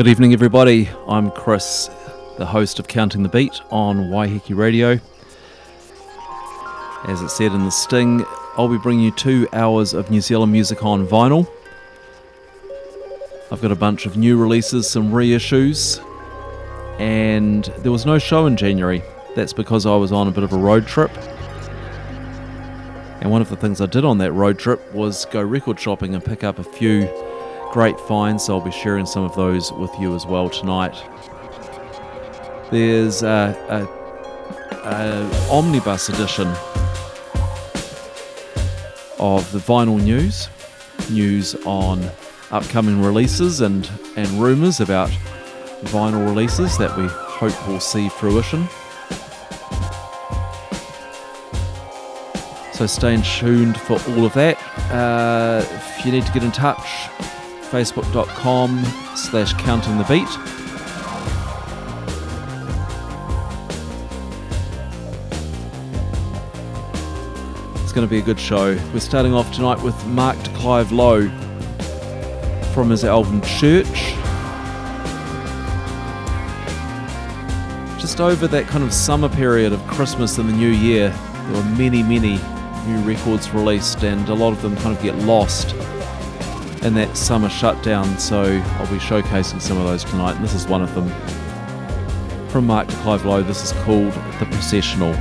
Good evening, everybody. I'm Chris, the host of Counting the Beat on Waiheke Radio. As it said in the sting, I'll be bringing you two hours of New Zealand music on vinyl. I've got a bunch of new releases, some reissues, and there was no show in January. That's because I was on a bit of a road trip. And one of the things I did on that road trip was go record shopping and pick up a few great finds, so I'll be sharing some of those with you as well tonight. There's a, a, a omnibus edition of the vinyl news, news on upcoming releases and, and rumours about vinyl releases that we hope will see fruition. So stay tuned for all of that. Uh, if you need to get in touch, facebook.com slash counting the beat. It's going to be a good show. We're starting off tonight with Mark Clive Lowe from his album Church. Just over that kind of summer period of Christmas and the New Year, there were many, many new records released, and a lot of them kind of get lost in that summer shutdown. So I'll be showcasing some of those tonight, and this is one of them. From Mark de Clive Lowe, this is called The Processional.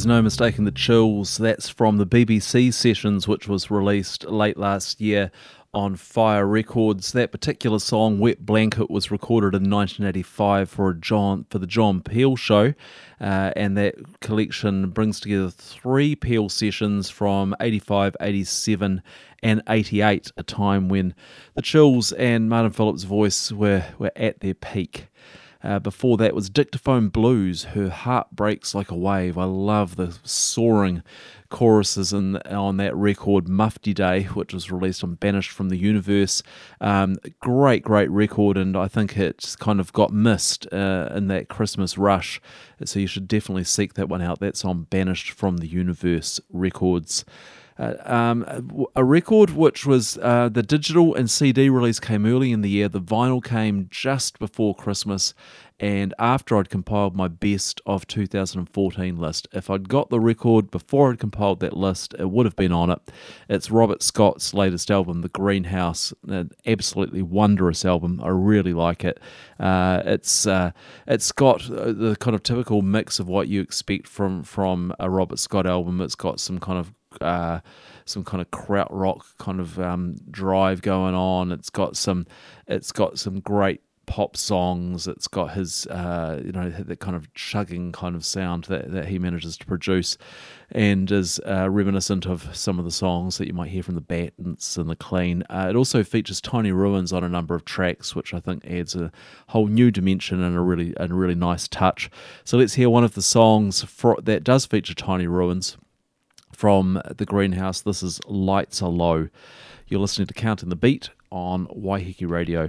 There's no mistaking the chills. That's from the BBC sessions, which was released late last year on Fire Records. That particular song, "Wet Blanket," was recorded in 1985 for a John for the John Peel Show, uh, and that collection brings together three Peel sessions from 85, 87, and 88, a time when the Chills and Martin Phillips' voice were were at their peak. Uh, before that was Dictaphone Blues, Her Heart Breaks Like a Wave. I love the soaring choruses in, on that record, Mufti Day, which was released on Banished from the Universe. Um, great, great record, and I think it's kind of got missed uh, in that Christmas rush. So you should definitely seek that one out. That's on Banished from the Universe Records. Uh, um, a record which was uh, the digital and CD release came early in the year. The vinyl came just before Christmas, and after I'd compiled my best of 2014 list. If I'd got the record before I'd compiled that list, it would have been on it. It's Robert Scott's latest album, The Greenhouse, an absolutely wondrous album. I really like it. Uh, it's uh, it's got uh, the kind of typical mix of what you expect from from a Robert Scott album. It's got some kind of uh, some kind of krautrock kind of um, drive going on. It's got some, it's got some great pop songs. It's got his, uh, you know, that kind of chugging kind of sound that, that he manages to produce, and is uh, reminiscent of some of the songs that you might hear from the Bats and the Clean. Uh, it also features Tiny Ruins on a number of tracks, which I think adds a whole new dimension and a really a really nice touch. So let's hear one of the songs for, that does feature Tiny Ruins from the greenhouse. This is Lights Are Low. You're listening to Counting the Beat on Waiheke Radio.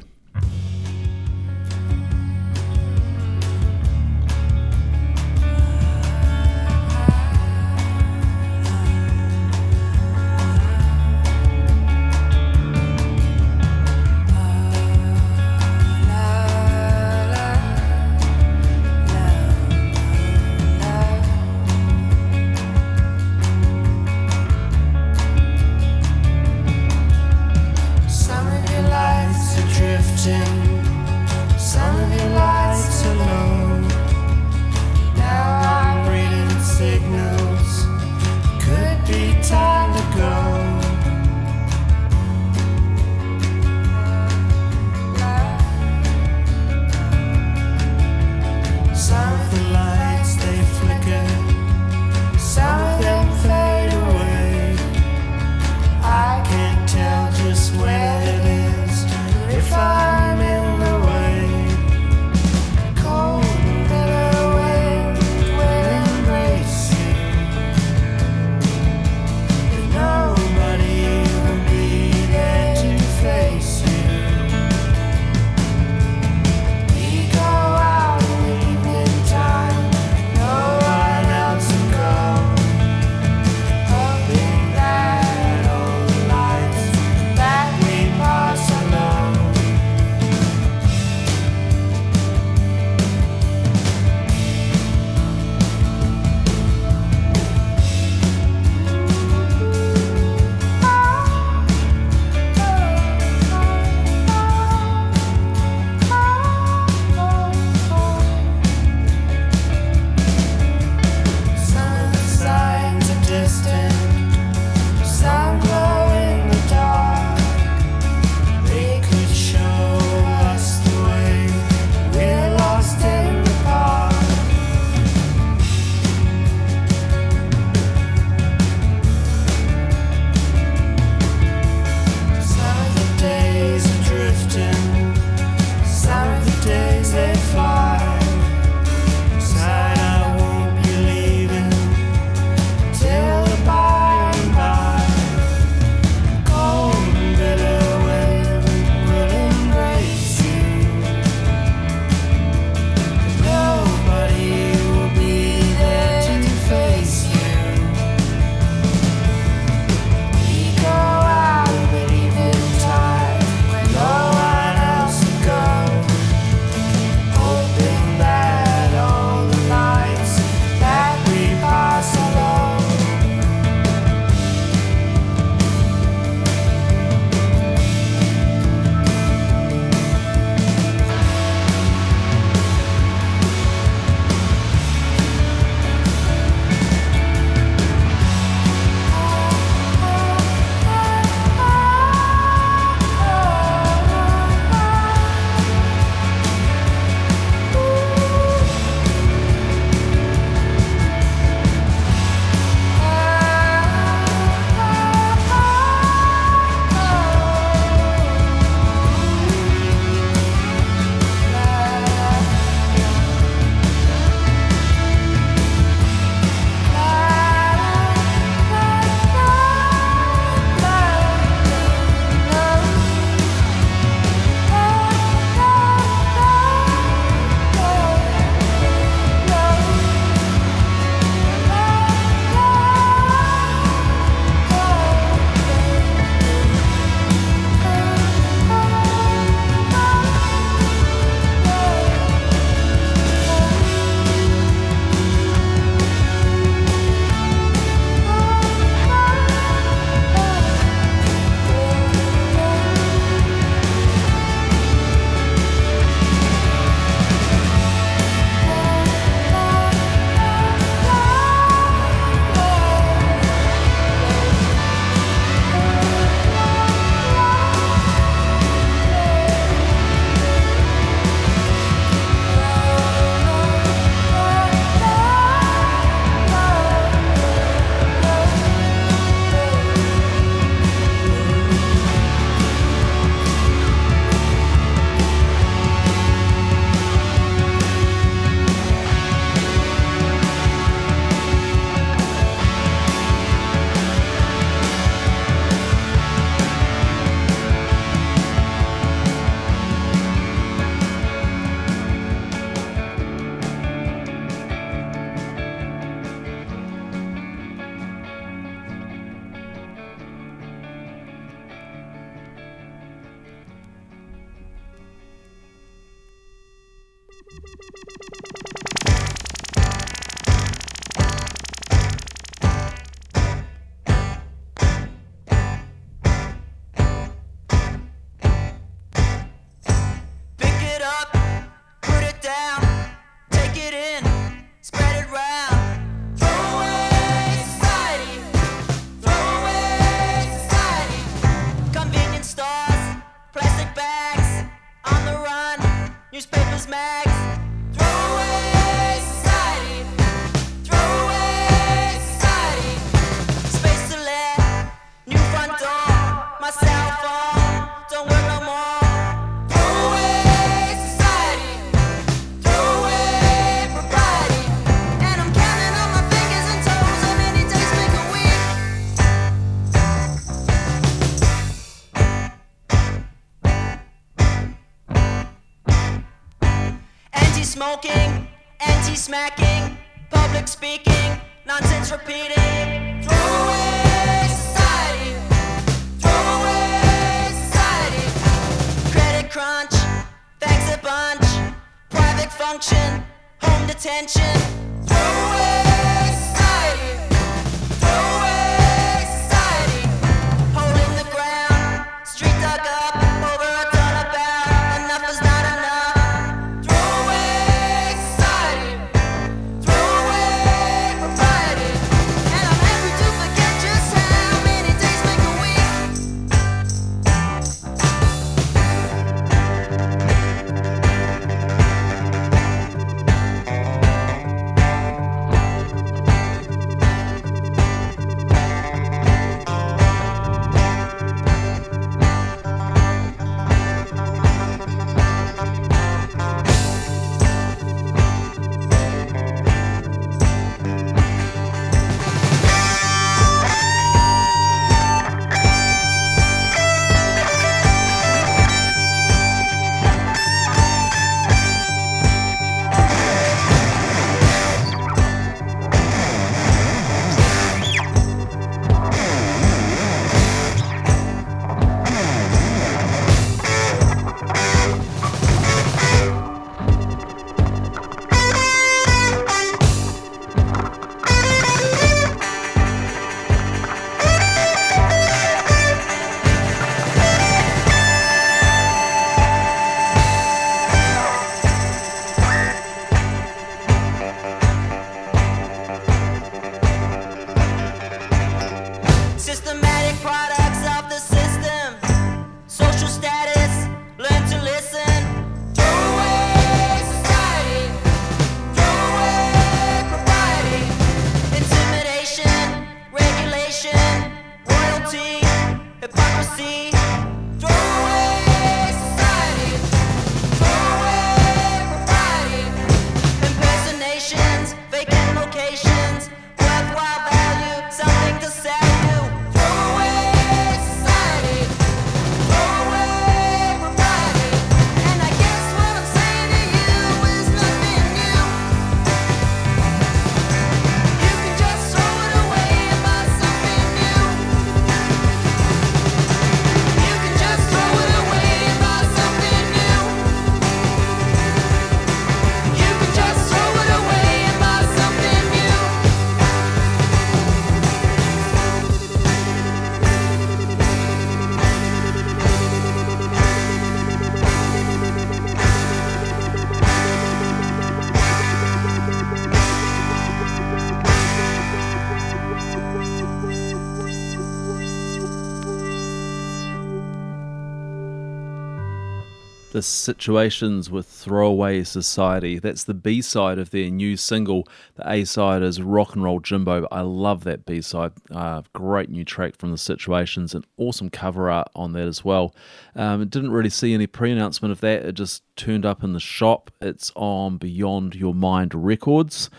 The Situations with Throwaway Society. That's the B side of their new single. The A side is Rock and Roll Jimbo. I love that B side. Uh, great new track from The Situations. An awesome cover art on that as well. Um, didn't really see any pre announcement of that. It just turned up in the shop. It's on Beyond Your Mind Records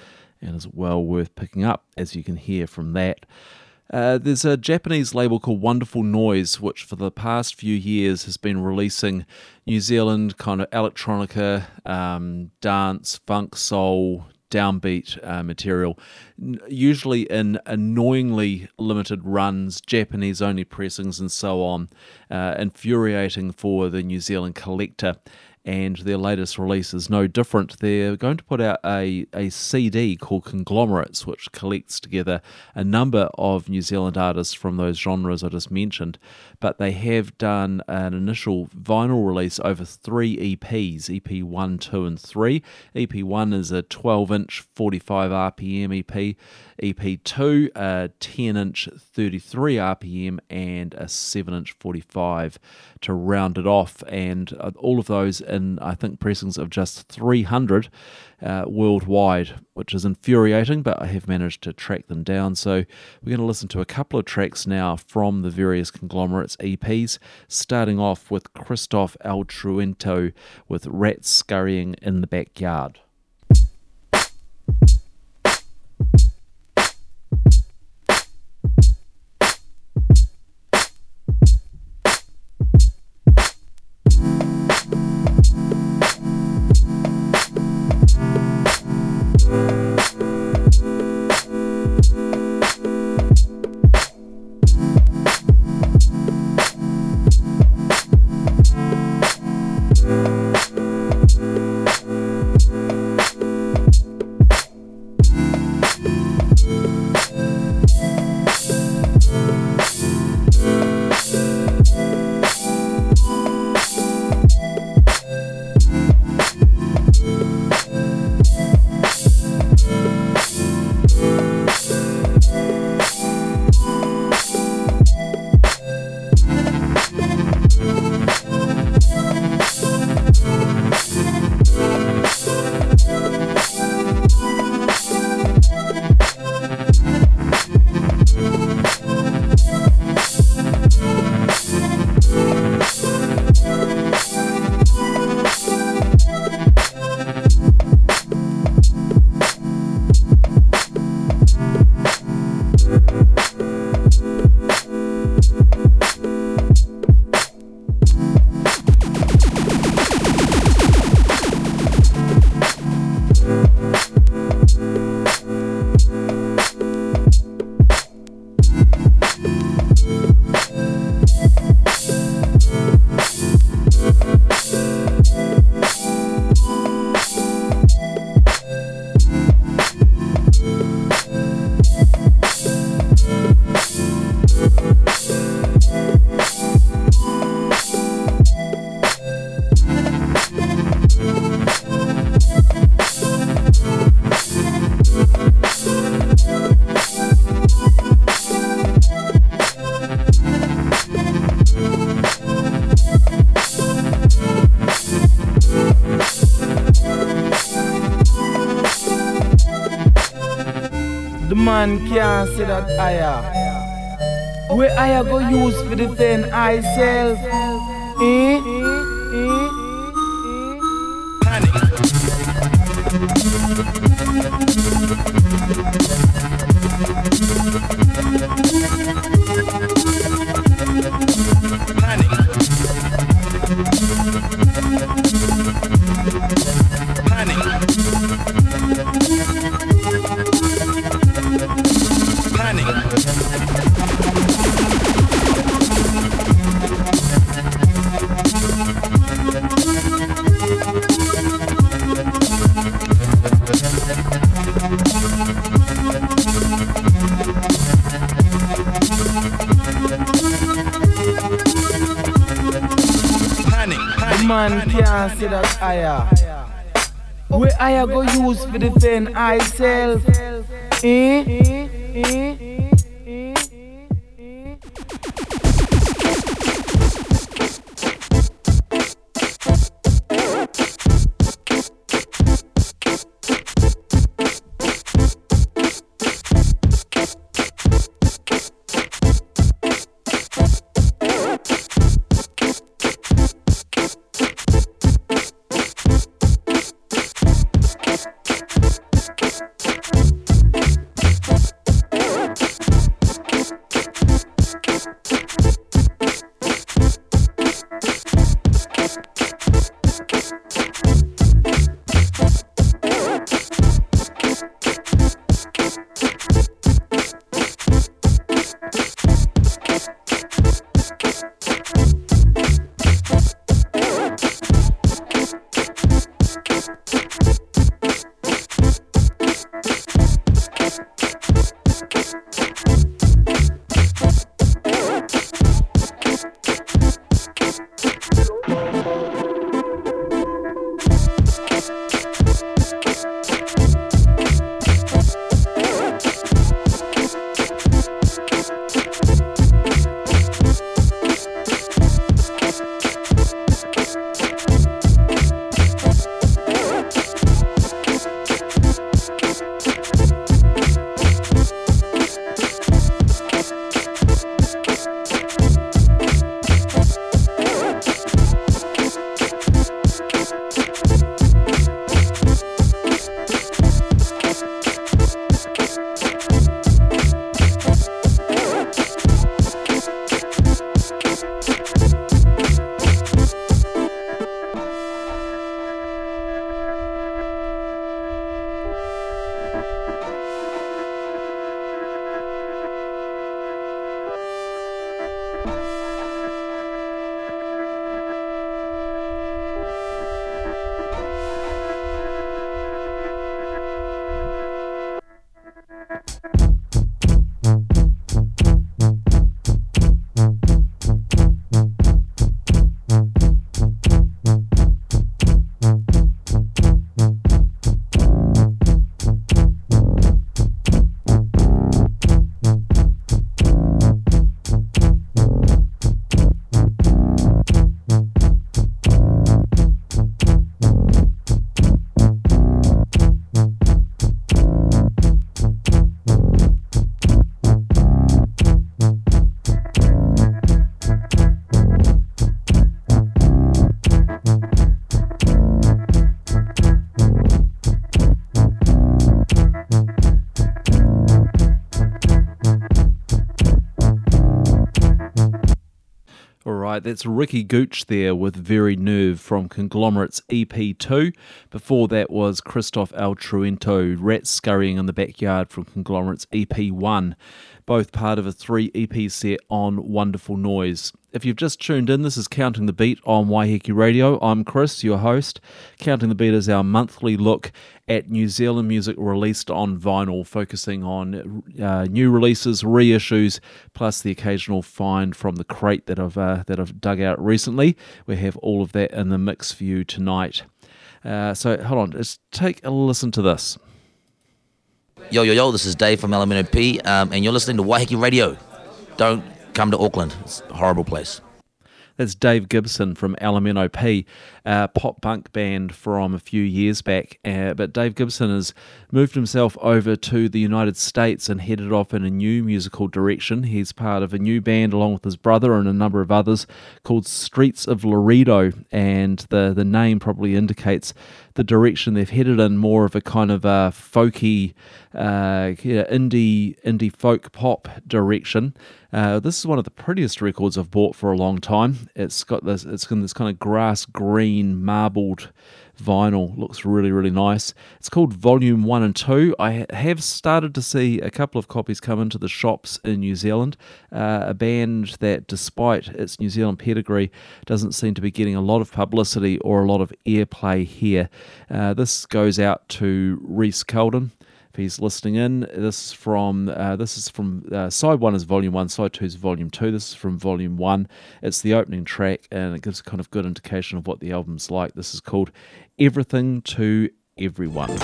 and is well worth picking up, as you can hear from that. Uh, there's a Japanese label called Wonderful Noise, which for the past few years has been releasing New Zealand kind of electronica, um, dance, funk, soul, downbeat uh, material, usually in annoyingly limited runs, Japanese only pressings, and so on. Uh, infuriating for the New Zealand collector. And their latest release is no different. They're going to put out a, a CD called Conglomerates, which collects together a number of New Zealand artists from those genres I just mentioned. But they have done an initial vinyl release over three EPs EP 1, 2, and 3. EP 1 is a 12 inch 45 RPM EP. EP 2, a 10 inch 33 RPM, and a 7 inch 45 to round it off. And uh, all of those in, I think, pressings of just 300 uh, worldwide, which is infuriating, but I have managed to track them down. So we're going to listen to a couple of tracks now from the various conglomerates EPs, starting off with Christoph El Truento with Rats Scurrying in the Backyard. Can't higher. Where I go use for the thing I Eh? Go for defend myself? Eh? Right, that's Ricky Gooch there with Very Nerve from Conglomerate's EP2. Before that was Christoph El Truento, Rats Scurrying in the Backyard from Conglomerate's EP1, both part of a three EP set on Wonderful Noise. If you've just tuned in, this is Counting the Beat on Waiheke Radio. I'm Chris, your host. Counting the Beat is our monthly look at New Zealand music released on vinyl, focusing on uh, new releases, reissues, plus the occasional find from the crate that I've uh, that I've dug out recently. We have all of that in the mix for you tonight. Uh, so hold on, let's take a listen to this. Yo, yo, yo, this is Dave from LMNOP, um, and you're listening to Waiheke Radio. Don't come to Auckland, it's a horrible place. That's Dave Gibson from LMNOP, a pop punk band from a few years back. Uh, but Dave Gibson has moved himself over to the United States and headed off in a new musical direction. He's part of a new band along with his brother and a number of others called Streets of Laredo, and the, the name probably indicates the direction they've headed in more of a kind of a folky, uh, indie indie folk pop direction. Uh, this is one of the prettiest records I've bought for a long time. It's got this, it's got this kind of grass green marbled vinyl. Looks really, really nice. It's called Volume 1 and 2. I have started to see a couple of copies come into the shops in New Zealand. Uh, a band that, despite its New Zealand pedigree, doesn't seem to be getting a lot of publicity or a lot of airplay here. Uh, this goes out to Reese Keldon if he's listening in. This is from uh, this is from uh, side one is volume one, side two is volume two. This is from volume one. It's the opening track, and it gives a kind of good indication of what the album's like. This is called "Everything to Everyone."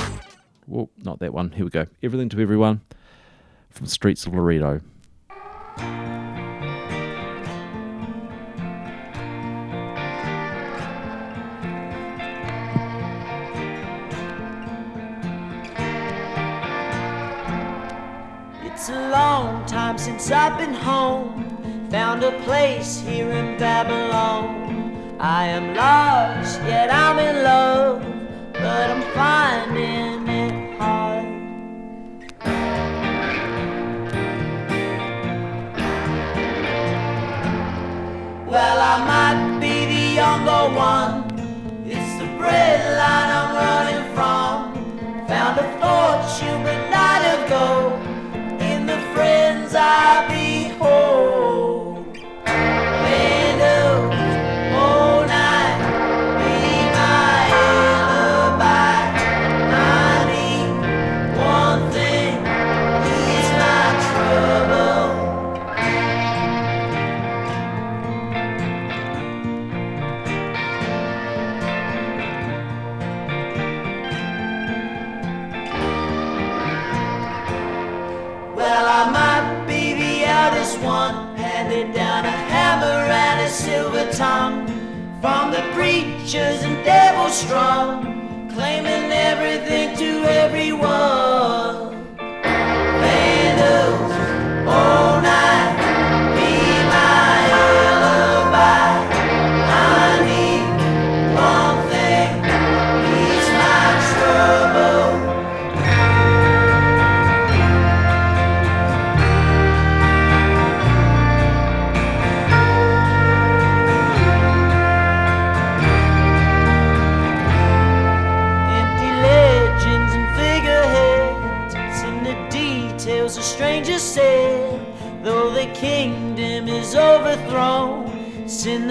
Well, not that one. Here we go. "Everything to Everyone" from Streets of Laredo. It's a long time since I've been home. Found a place here in Babylon. I am lost, yet I'm in love, but I'm finding it hard. Well, I might be the younger one. Friends preachers and devil strong, claiming everything to everyone.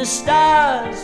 Stars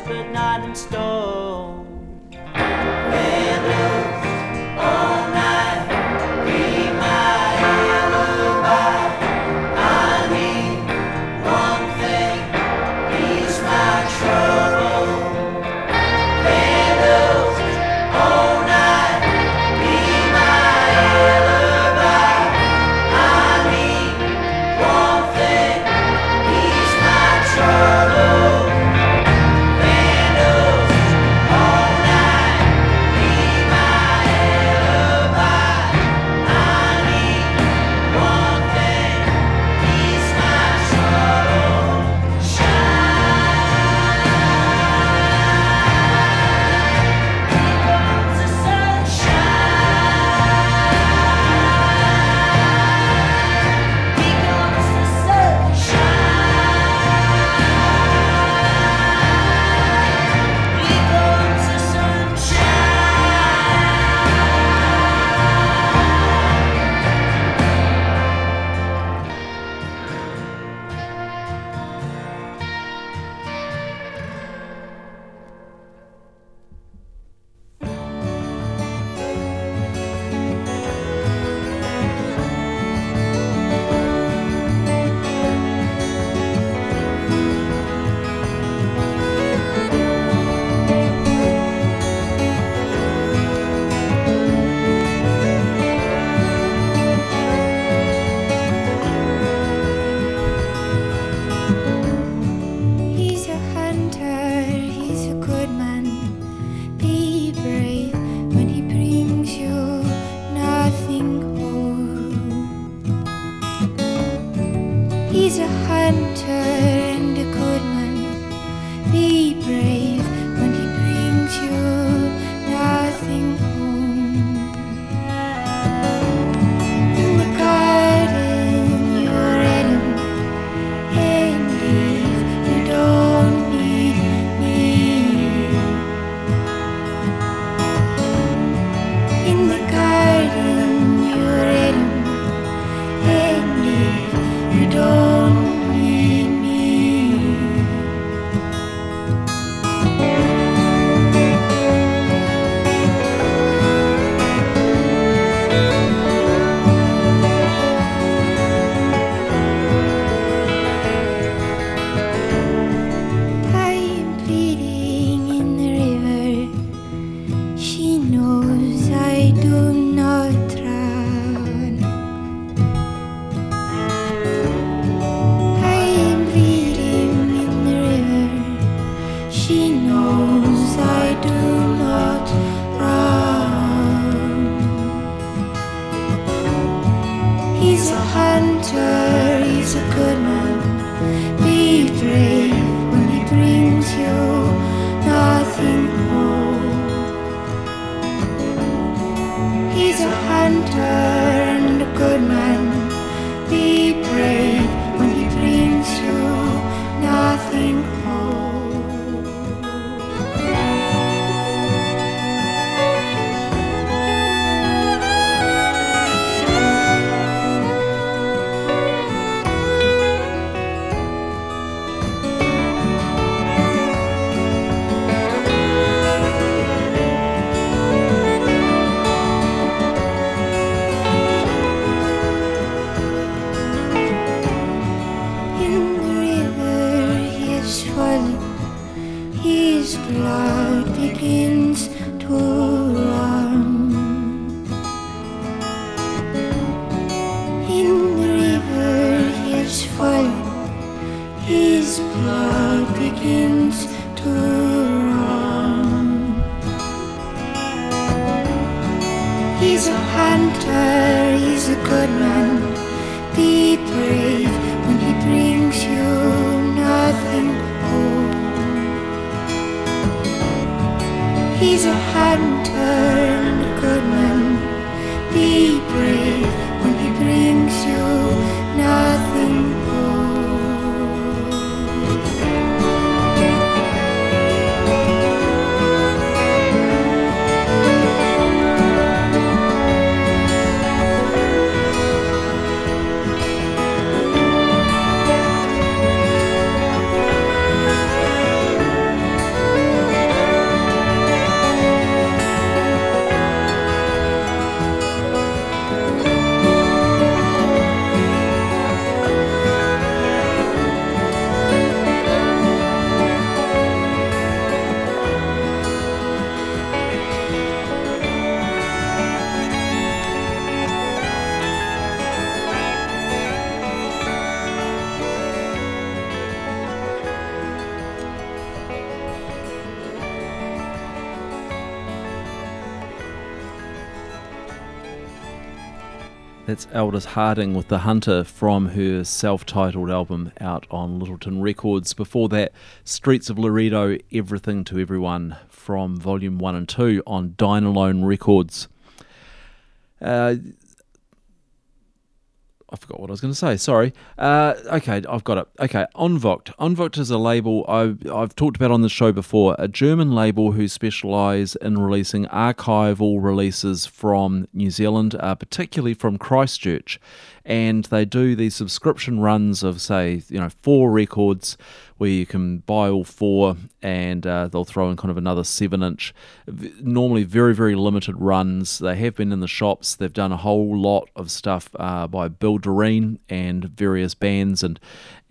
That's Aldous Harding with The Hunter from her self titled album out on Lyttelton Records. Before that, Streets of Laredo, Everything to Everyone from Volume 1 and 2 on Dine Alone Records. Uh, forgot what I was going to say. Sorry. Uh, okay, I've got it. Okay, Onvokt. Onvokt is a label I've, I've talked about on the show before. A German label who specialise in releasing archival releases from New Zealand, uh, particularly from Christchurch. And they do these subscription runs of, say, you know, four records where you can buy all four and uh, they'll throw in kind of another seven inch. Normally, very, very limited runs. They have been in the shops. They've done a whole lot of stuff uh, by Bill Direen and various bands and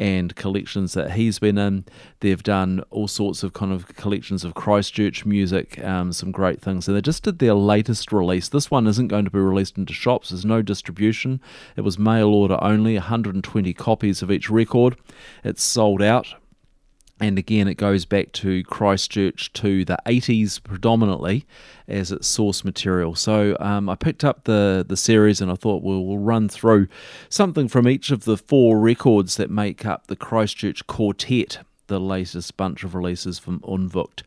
and collections that he's been in. They've done all sorts of kind of collections of Christchurch music, um, some great things. And they just did their latest release. This one isn't going to be released into shops, there's no distribution. It was mail order only, 120 copies of each record. It's sold out. And again, it goes back to Christchurch to the 80s predominantly as its source material. So um, I picked up the, the series and I thought we'll, we'll run through something from each of the four records that make up the Christchurch Quartet, the latest bunch of releases from Unvooked.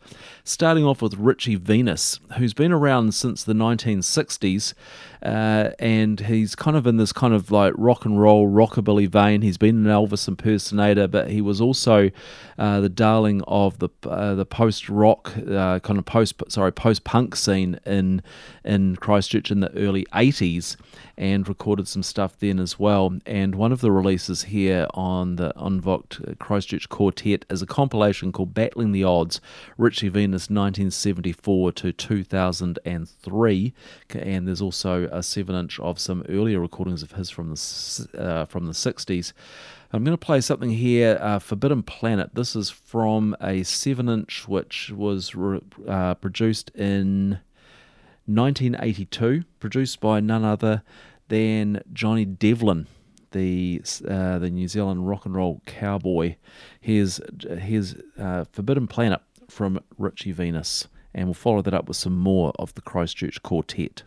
Starting off with Richie Venus, who's been around since the 1960s, uh, and he's kind of in this kind of like rock and roll, rockabilly vein. He's been an Elvis impersonator, but he was also uh, the darling of the uh, the post rock uh, kind of post sorry post punk scene in in Christchurch in the early 80s, and recorded some stuff then as well. And one of the releases here on the Unvooked Christchurch Quartet is a compilation called Battling the Odds, Richie Venus 1974 to 2003, and there's also a seven inch of some earlier recordings of his from the uh, from the 60s. I'm going to play something here, uh, Forbidden Planet. This is from a seven inch which was re- uh, produced in 1982, produced by none other than Johnny Devlin, the uh, the New Zealand rock and roll cowboy. Here's here's uh, Forbidden Planet from Richie Venus, and we'll follow that up with some more of the Christchurch Quartet.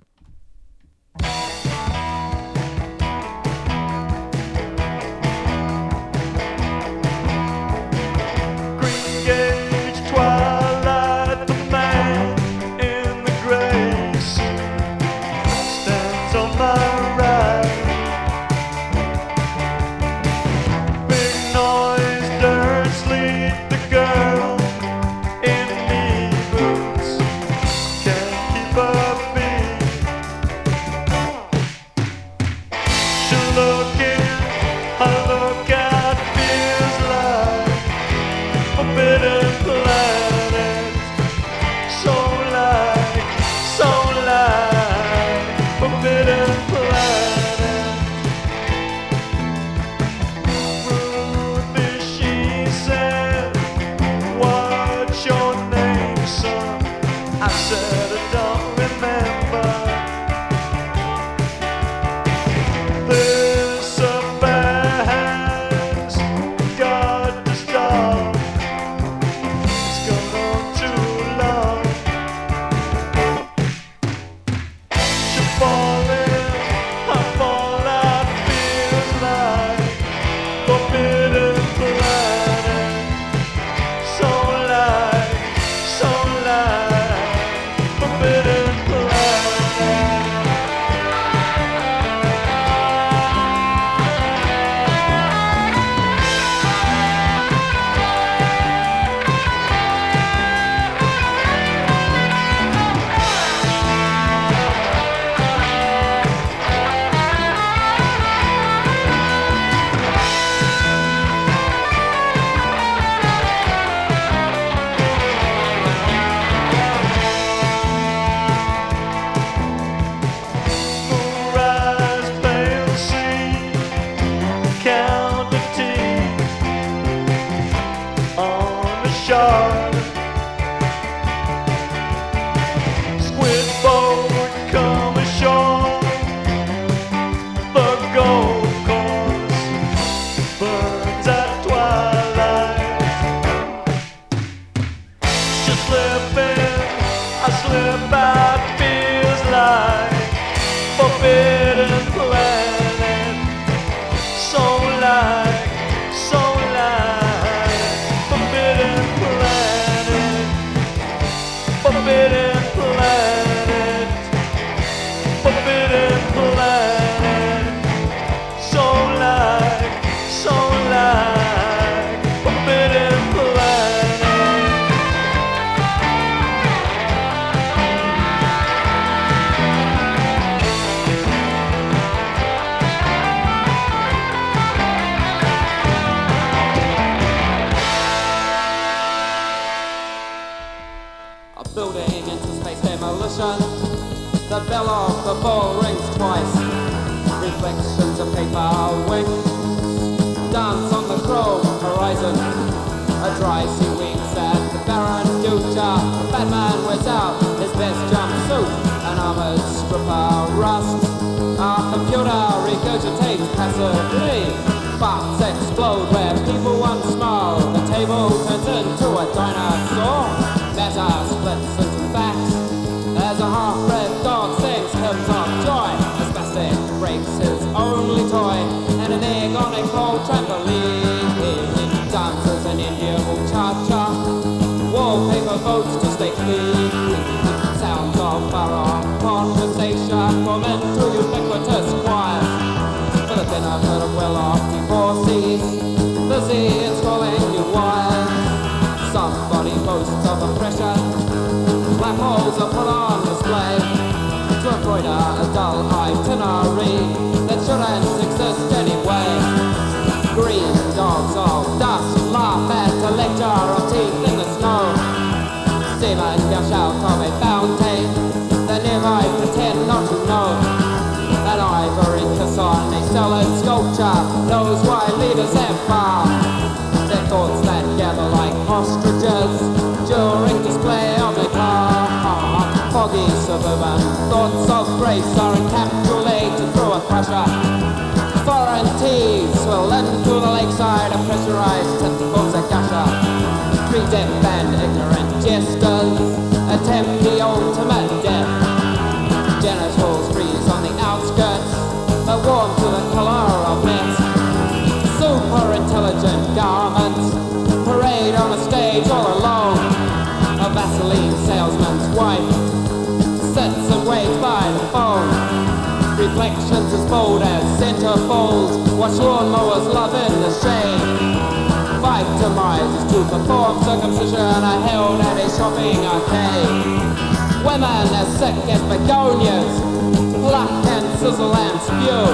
lands few.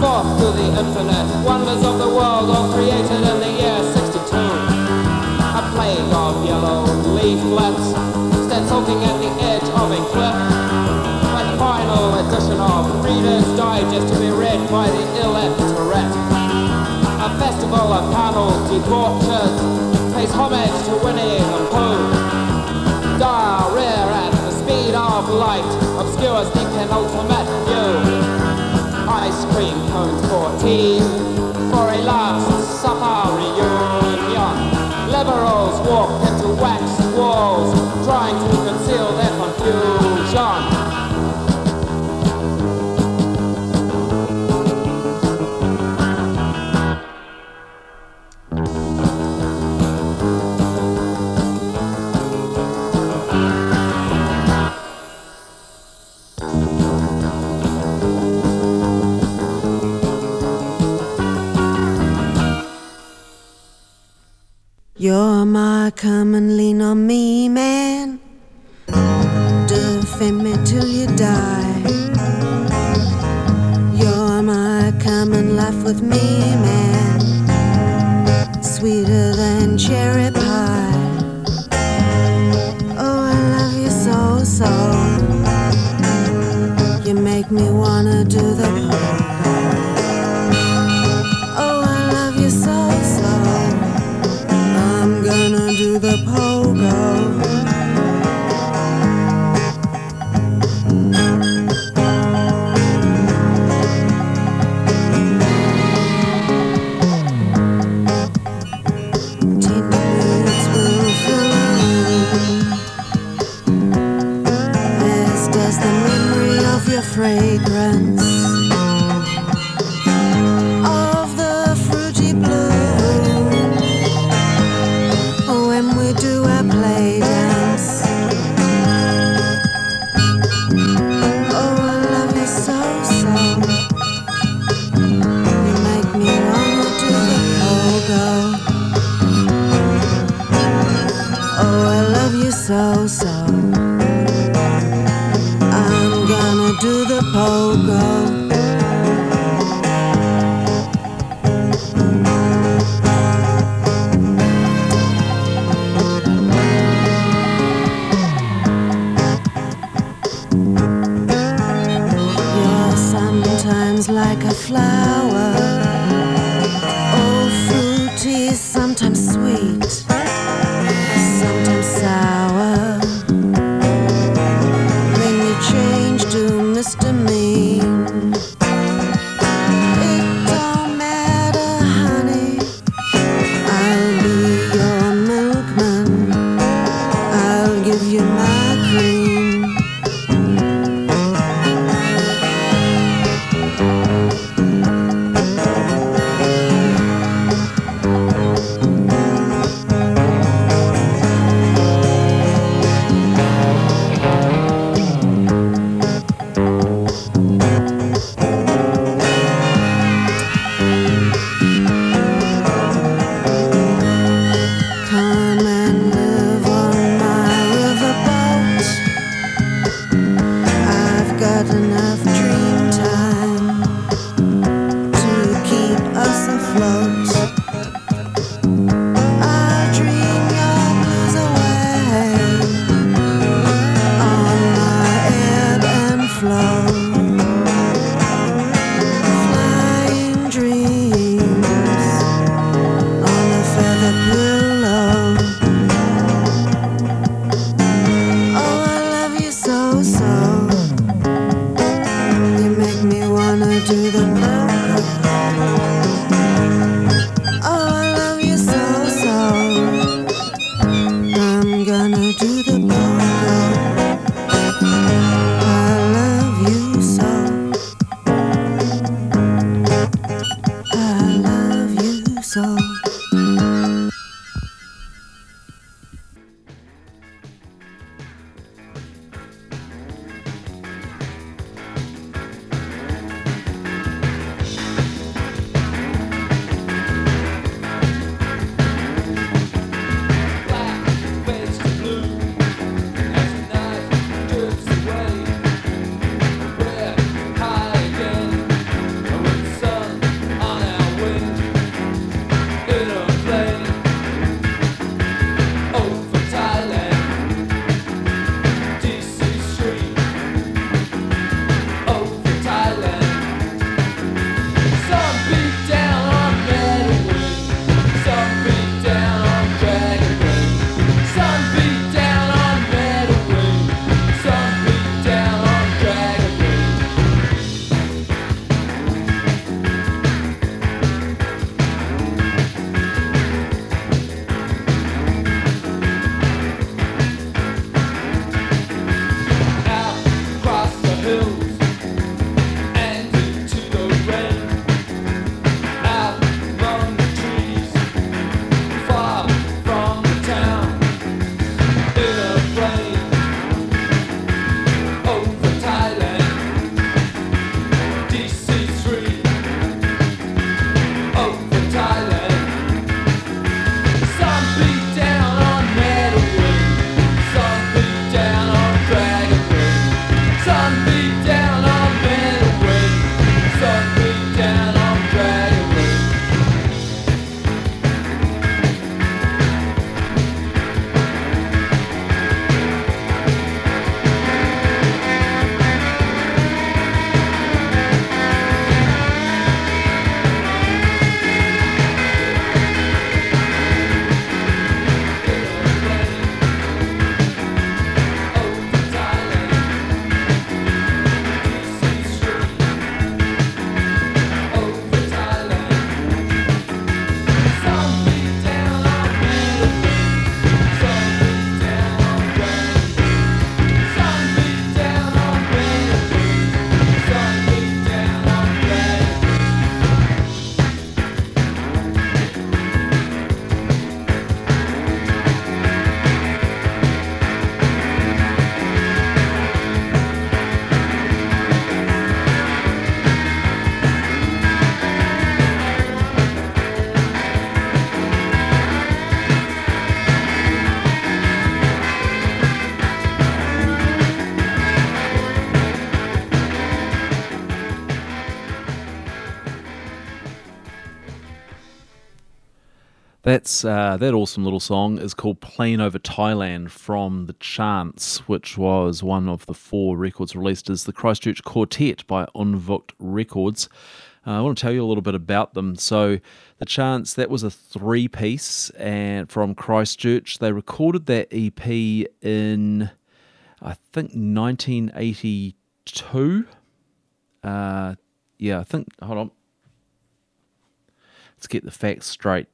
Forth to the infinite, wonders of the world all created in the year 62. A plague of yellow leaflets stand soaking at the edge of a cliff. A final edition of Reader's Digest to be read by the illiterate. A festival of paneled debauchers pays homage to Winnie the Pooh. light obscures the penultimate view. Ice cream cones 14 for a last supper reunion. Liberals walk into wax walls, trying to conceal their confusion. Mama, come and lean on me, man. Defend me till you die. You're my come and laugh with me, man. Sweeter than cherry That's uh, that awesome little song is called "Plane Over Thailand" from the Chance, which was one of the four records released as the Christchurch Quartet by Unvooked Records. Uh, I want to tell you a little bit about them. So, the Chance that was a three-piece and from Christchurch. They recorded that EP in, I think, 1982. Uh, yeah, I think. Hold on. Let's get the facts straight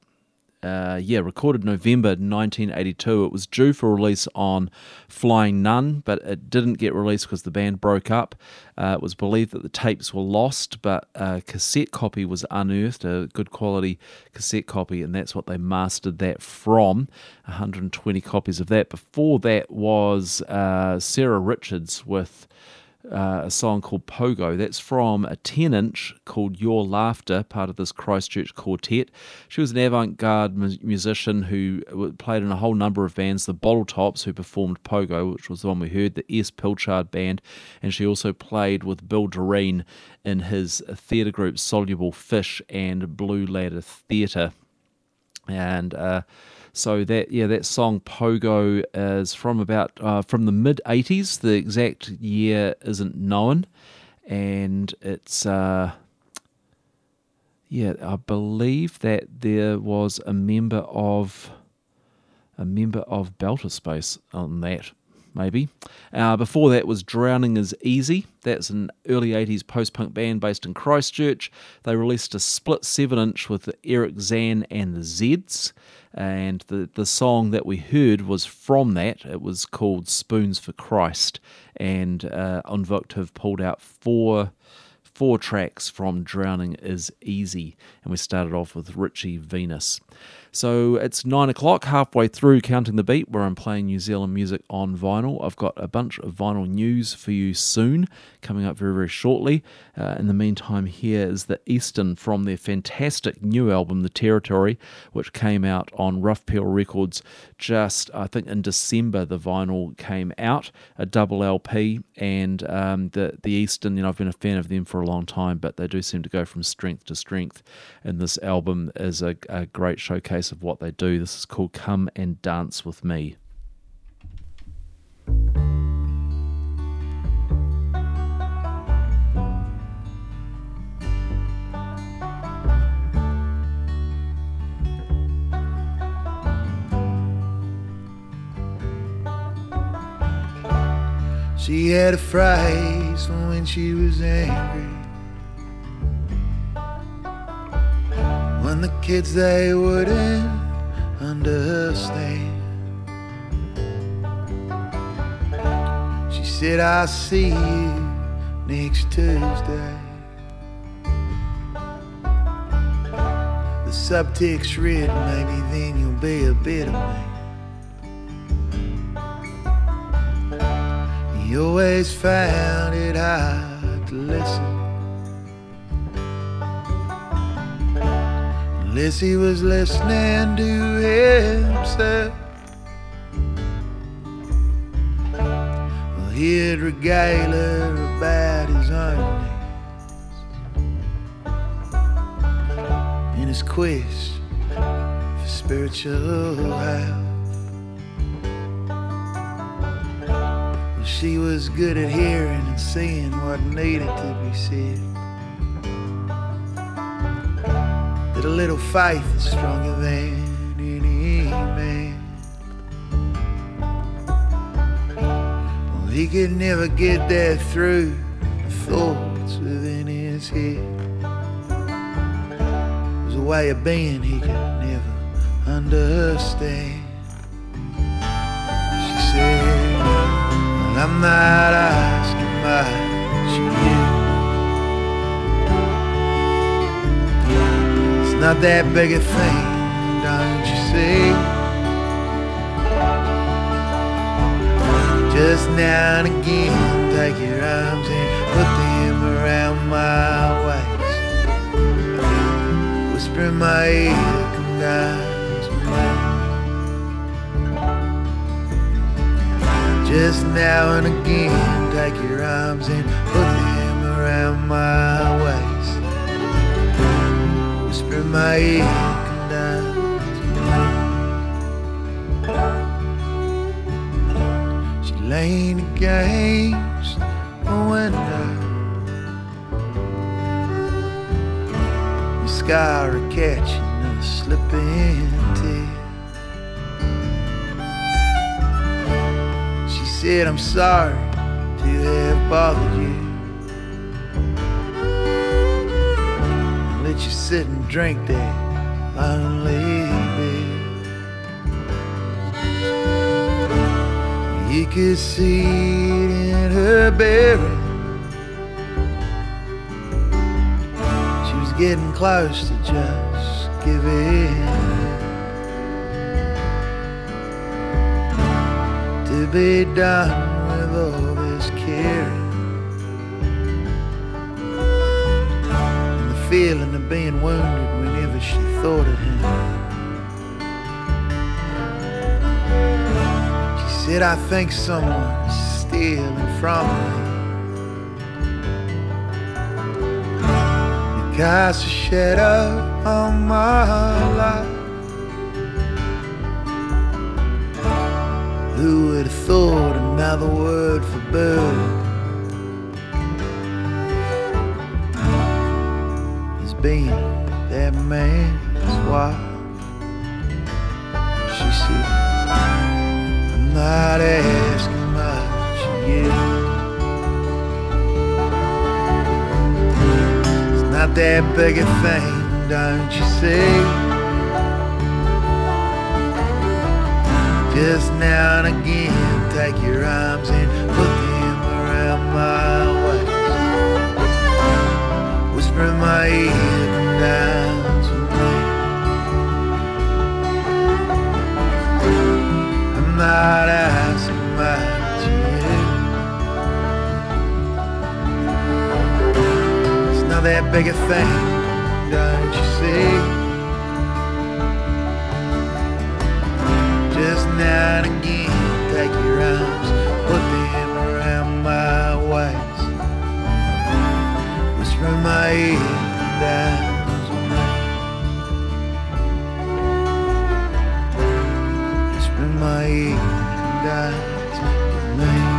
uh, yeah, recorded November 1982. It was due for release on Flying Nun, but it didn't get released because the band broke up. Uh, it was believed that the tapes were lost, but a cassette copy was unearthed, a good quality cassette copy, and that's what they mastered that from. 120 copies of that. Before that was uh, Sarah Richards with uh, a song called Pogo. That's from a 10 inch called Your Laughter, part of this Christchurch quartet. She was an avant garde mu- musician who played in a whole number of bands. The Bottle Tops, who performed Pogo, which was the one we heard, the S. Pilchard Band, and she also played with Bill Direen in his theatre group Soluble Fish and Blue Ladder Theatre. And uh, so that yeah, that song Pogo is from about uh, from the mid '80s. The exact year isn't known, and it's uh, yeah, I believe that there was a member of a member of Belter Space on that. Maybe. Uh, before that was Drowning is Easy. That's an early 80s post punk band based in Christchurch. They released a split 7 inch with Eric Zan and the Zeds and the, the song that we heard was from that. It was called Spoons for Christ, and uh, Unvooked have pulled out four four tracks from Drowning is Easy, and we started off with Richie Venus. So it's nine o'clock, halfway through Counting the Beat, where I'm playing New Zealand music on vinyl. I've got a bunch of vinyl news for you soon, coming up very, very shortly. Uh, in the meantime, here is the Eastern from their fantastic new album, The Territory, which came out on Rough Peel Records just, I think, in December. The vinyl came out, a double LP, and um, the the Eastern. You know, I've been a fan of them for a long time, but they do seem to go from strength to strength. And this album is a, a great showcase of what they do. This is called "Come and Dance with Me." She had a phrase for when she was angry. When the kids they wouldn't understand. She said, I'll see you next Tuesday. The subtext read, maybe then you'll be a bit of He always found it hard to listen. Unless he was listening to himself. Well, he'd regale her about his own in his quest for spiritual health. She was good at hearing and seeing what needed to be said. That a little faith is stronger than any man. Well, he could never get that through the thoughts within his head. It was a way of being he could never understand. And I'm not asking much of you. It's not that big a thing, don't you see? Just now and again, take your arms and put them around my waist. Whisper in my ear, come dance Just now and again, take your arms and put them around my waist. Whisper in my ear, come down. She leaned against the window. The sky are catching us slipping. Said, I'm sorry to have bothered you. I'll let you sit and drink that lonely beer. You could see it in her bearing. She was getting close to just give To be done with all this caring. And the feeling of being wounded whenever she thought of him. She said, I think someone's stealing from me. You cast a shadow on my life. Who would have thought another word for bird has been that man's wife? She said, I'm not asking much you. It's not that big a thing, don't you see? Just now and again, take your arms and put them around my waist. Whisper in my ear, come dance with me. I'm not asking much of you. It's not that big a thing, don't you see? Now again, take your arms, put them around my waist. Whisper in my ear, dance with me. Whisper in my ear, come dance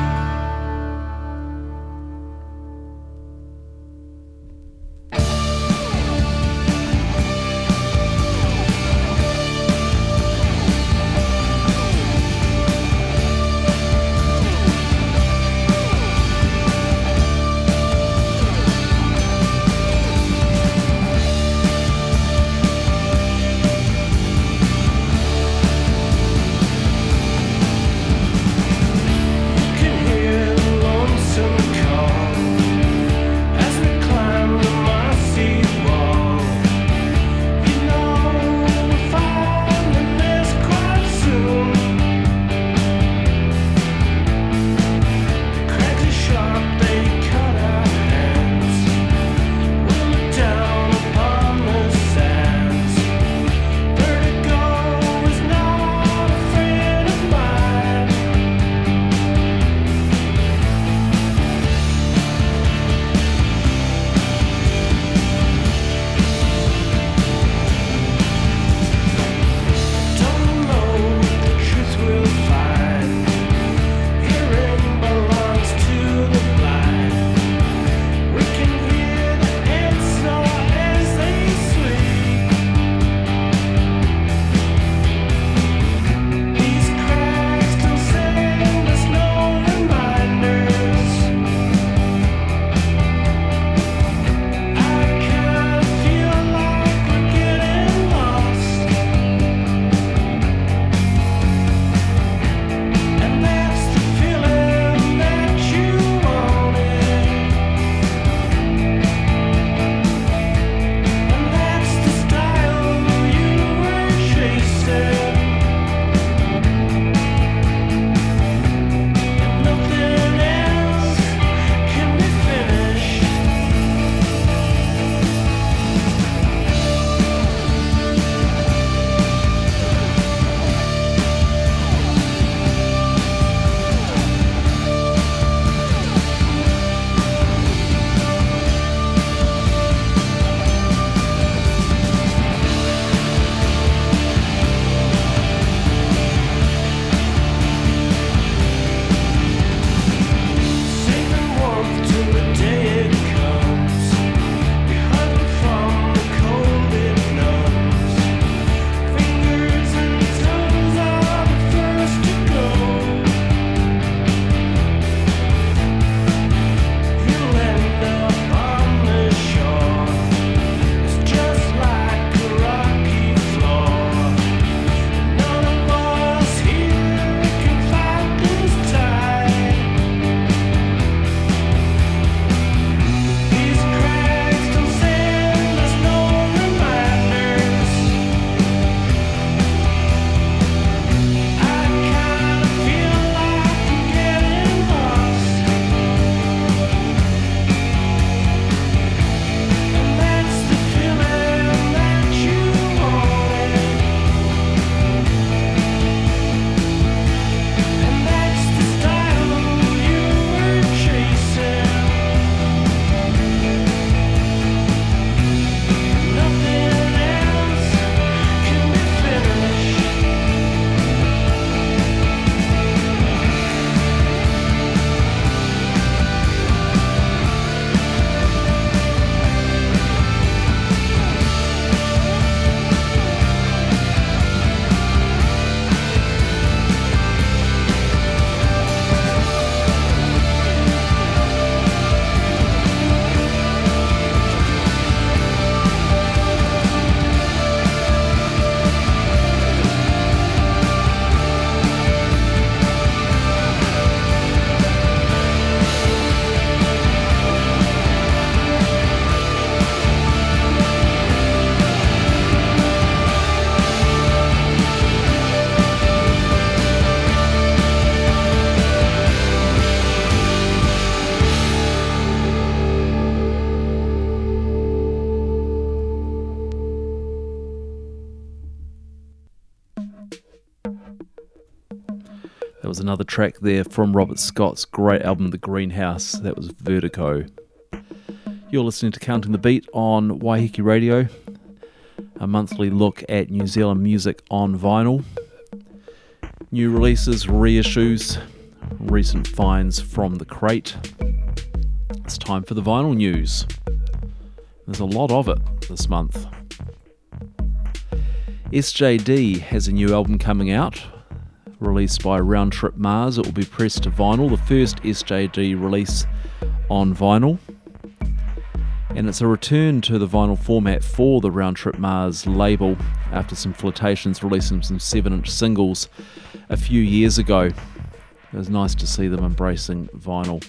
track there from Robert Scott's great album, The Greenhouse. That was Vertigo. You're listening to Counting the Beat on Waiheke Radio, a monthly look at New Zealand music on vinyl. New releases, reissues, recent finds from the crate. It's time for the vinyl news. There's a lot of it this month. SJD has a new album coming out, released by Round Trip Mars. It will be pressed to vinyl, the first SJD release on vinyl. And it's a return to the vinyl format for the Round Trip Mars label after some flirtations releasing some 7 inch singles a few years ago. It was nice to see them embracing vinyl.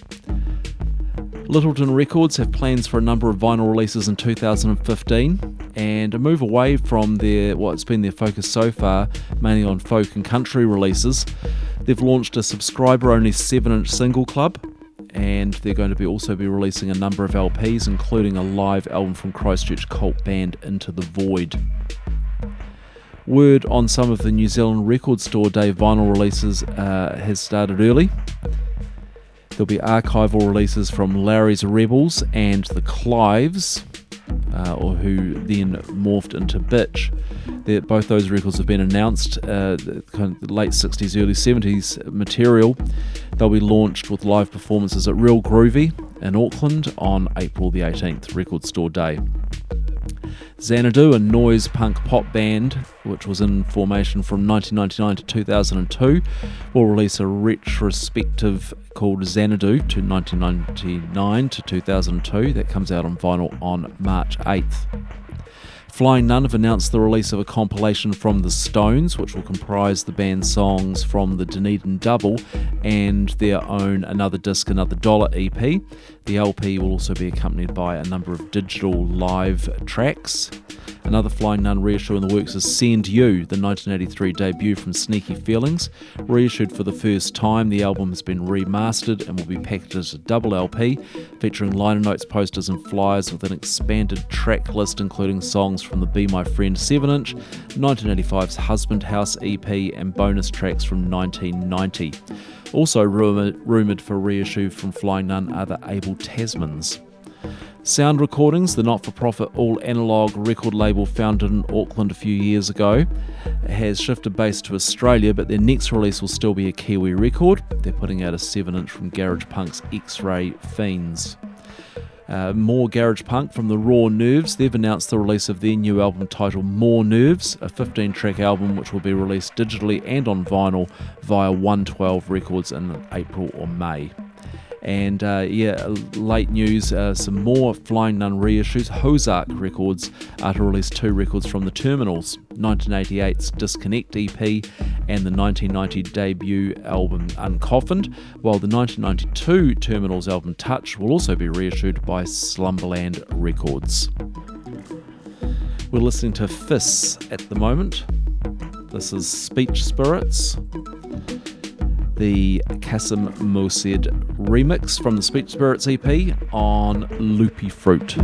Lyttelton Records have plans for a number of vinyl releases in 2015 and a move away from their what's been their focus so far, mainly on folk and country releases. They've launched a subscriber-only 7-inch single club, and they're going to be also be releasing a number of LPs, including a live album from Christchurch cult band Into the Void. Word on some of the New Zealand Record Store Day vinyl releases uh, has started early. There'll be archival releases from Larry's Rebels and the Clives, uh, or who then morphed into Bitch. They're, both those records have been announced, uh, kind of late 60s, early 70s material. They'll be launched with live performances at Real Groovy in Auckland on April the 18th, Record Store Day. Xanadu, a noise punk pop band which was in formation from 1999 to 2002, will release a retrospective called Xanadu to 1999 to 2002 that comes out on vinyl on March 8th. Flying Nun have announced the release of a compilation from The Stones, which will comprise the band's songs from the Dunedin Double and their own Another Disc, Another Dollar EP. The LP will also be accompanied by a number of digital live tracks. Another Flying Nun reissue in the works is Send You, the 1983 debut from Sneaky Feelings. Reissued for the first time, the album has been remastered and will be packaged as a double LP, featuring liner notes, posters, and flyers with an expanded track list including songs from the Be My Friend 7 inch, 1985's Husband House EP, and bonus tracks from 1990. Also rumoured, rumoured for reissue from Flying Nun are the Able Tasmans. Sound Recordings, the not for profit all analogue record label founded in Auckland a few years ago, has shifted base to Australia, but their next release will still be a Kiwi record. They're putting out a 7 inch from Garage Punk's X Ray Fiends. Uh, more garage punk from the Raw Nerves. They've announced the release of their new album titled More Nerves, a 15 track album which will be released digitally and on vinyl via 112 Records in April or May. And uh, yeah, late news uh, some more Flying Nun reissues. HoZac Records are to release two records from the Terminals 1988's Disconnect EP and the 1990 debut album Uncoffined, while the 1992 Terminals album Touch will also be reissued by Slumberland Records. We're listening to Fis at the moment. This is Speech Spirits the Kasim Mosid remix from the Speech Spirits EP on Loopy Fruit.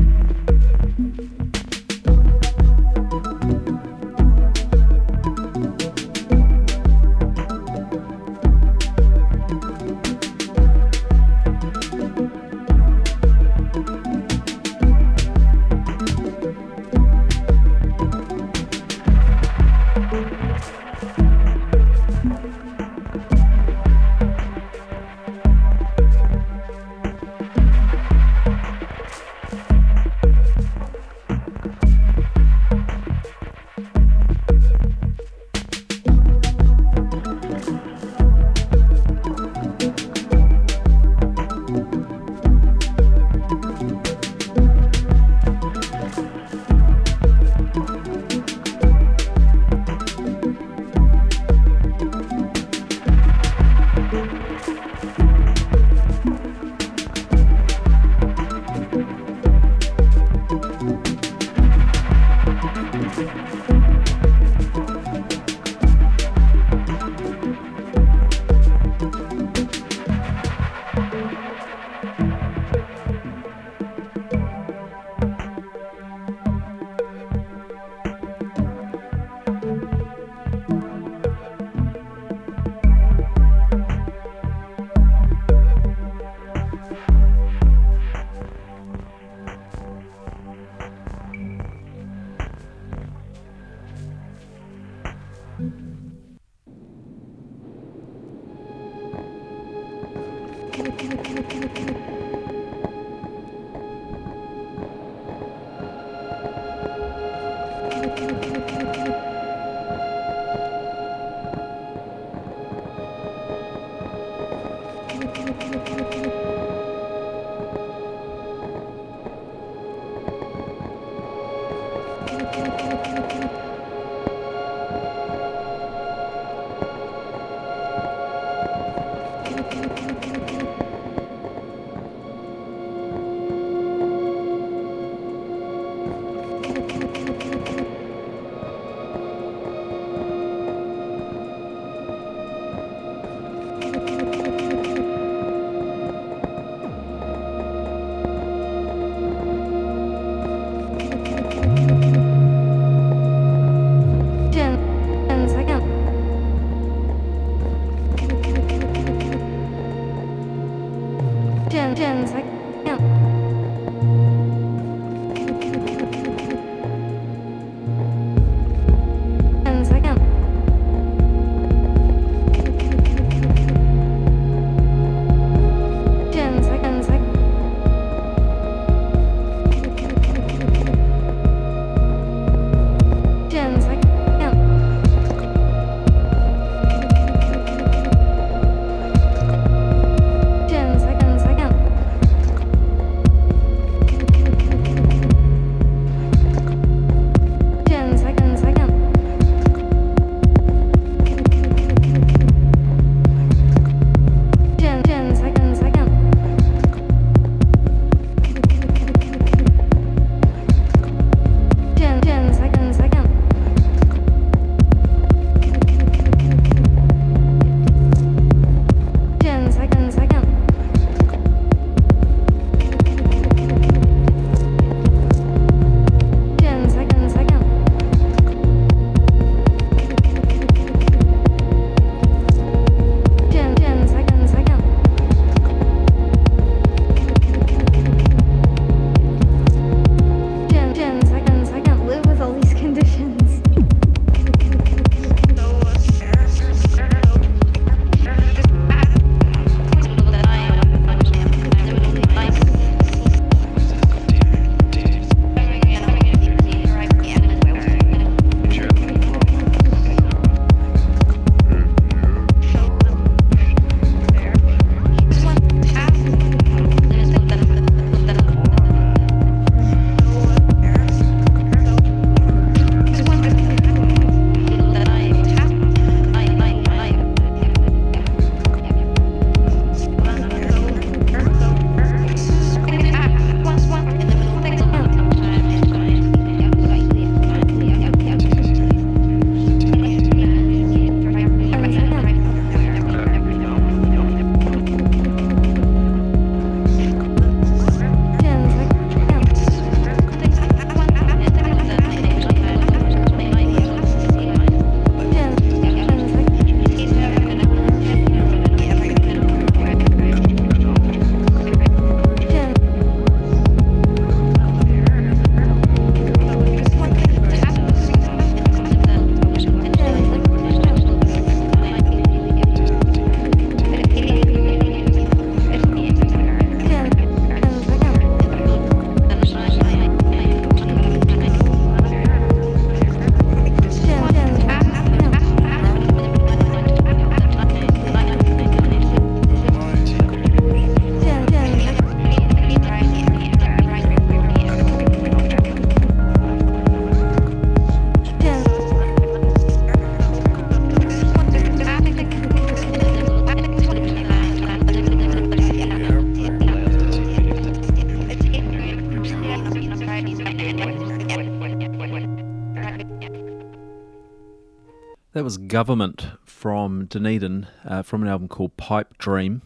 Govrmint from Dunedin uh, from an album called Pipe Dream.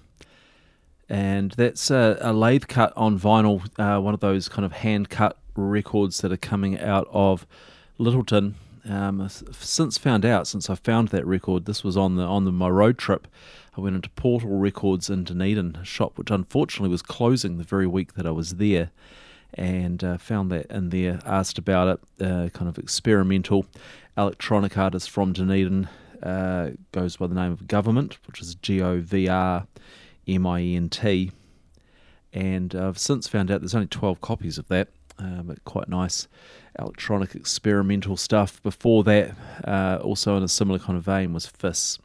And that's a, a lathe cut on vinyl, uh, one of those kind of hand cut records that are coming out of Lyttelton. Um, since found out, since I found that record, this was on the on the, my road trip. I went into Portal Records in Dunedin, a shop which unfortunately was closing the very week that I was there and uh, found that in there, asked about it, uh, kind of experimental electronic artist from Dunedin, uh, goes by the name of Govrmint, which is G O V R M I N T. And I've since found out there's only 12 copies of that, uh, but quite nice electronic experimental stuff. Before that, uh, also in a similar kind of vein, was Fis.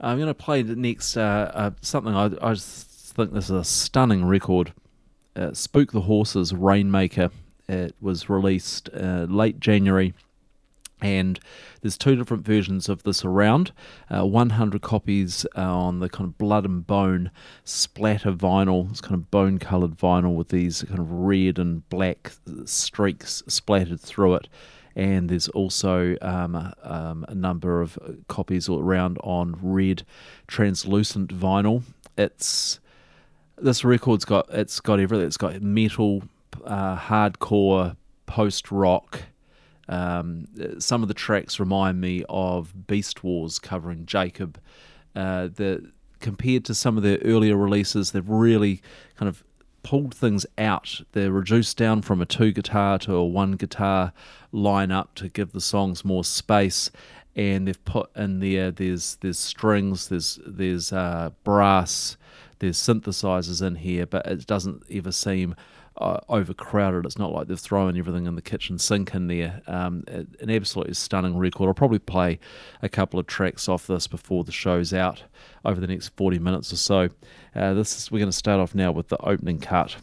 I'm going to play the next uh, uh, something I, I think this is a stunning record uh, Spook the Horses Rainmaker, it was released late January and there's two different versions of this around. Uh, 100 copies on the kind of blood and bone splatter vinyl. It's kind of bone coloured vinyl with these kind of red and black streaks splattered through it. And there's also um, um, a number of copies around on red translucent vinyl. It's this record's got it's got everything. It's got metal, uh, hardcore, post rock. Um, some of the tracks remind me of Beast Wars covering Jakob. Uh, the compared to some of their earlier releases, they've really kind of pulled things out. They're reduced down from a two guitar to a one guitar lineup to give the songs more space. And they've put in there there's there's strings, there's there's uh, brass, there's synthesizers in here, but it doesn't ever seem uh, overcrowded. It's not like they've thrown everything in the kitchen sink in there. Um, an absolutely stunning record. I'll probably play a couple of tracks off this before the show's out over the next 40 minutes or so. Uh, this is, we're going to start off now with the opening cut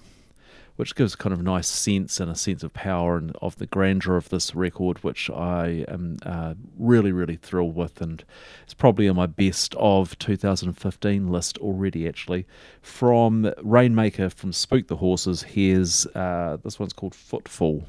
which gives kind of nice sense and a sense of power and of the grandeur of this record, which I am uh, really, really thrilled with. And it's probably on my best of 2015 list already, actually. From Rainmaker from Spook the Horses, here's uh, this one's called Footfall.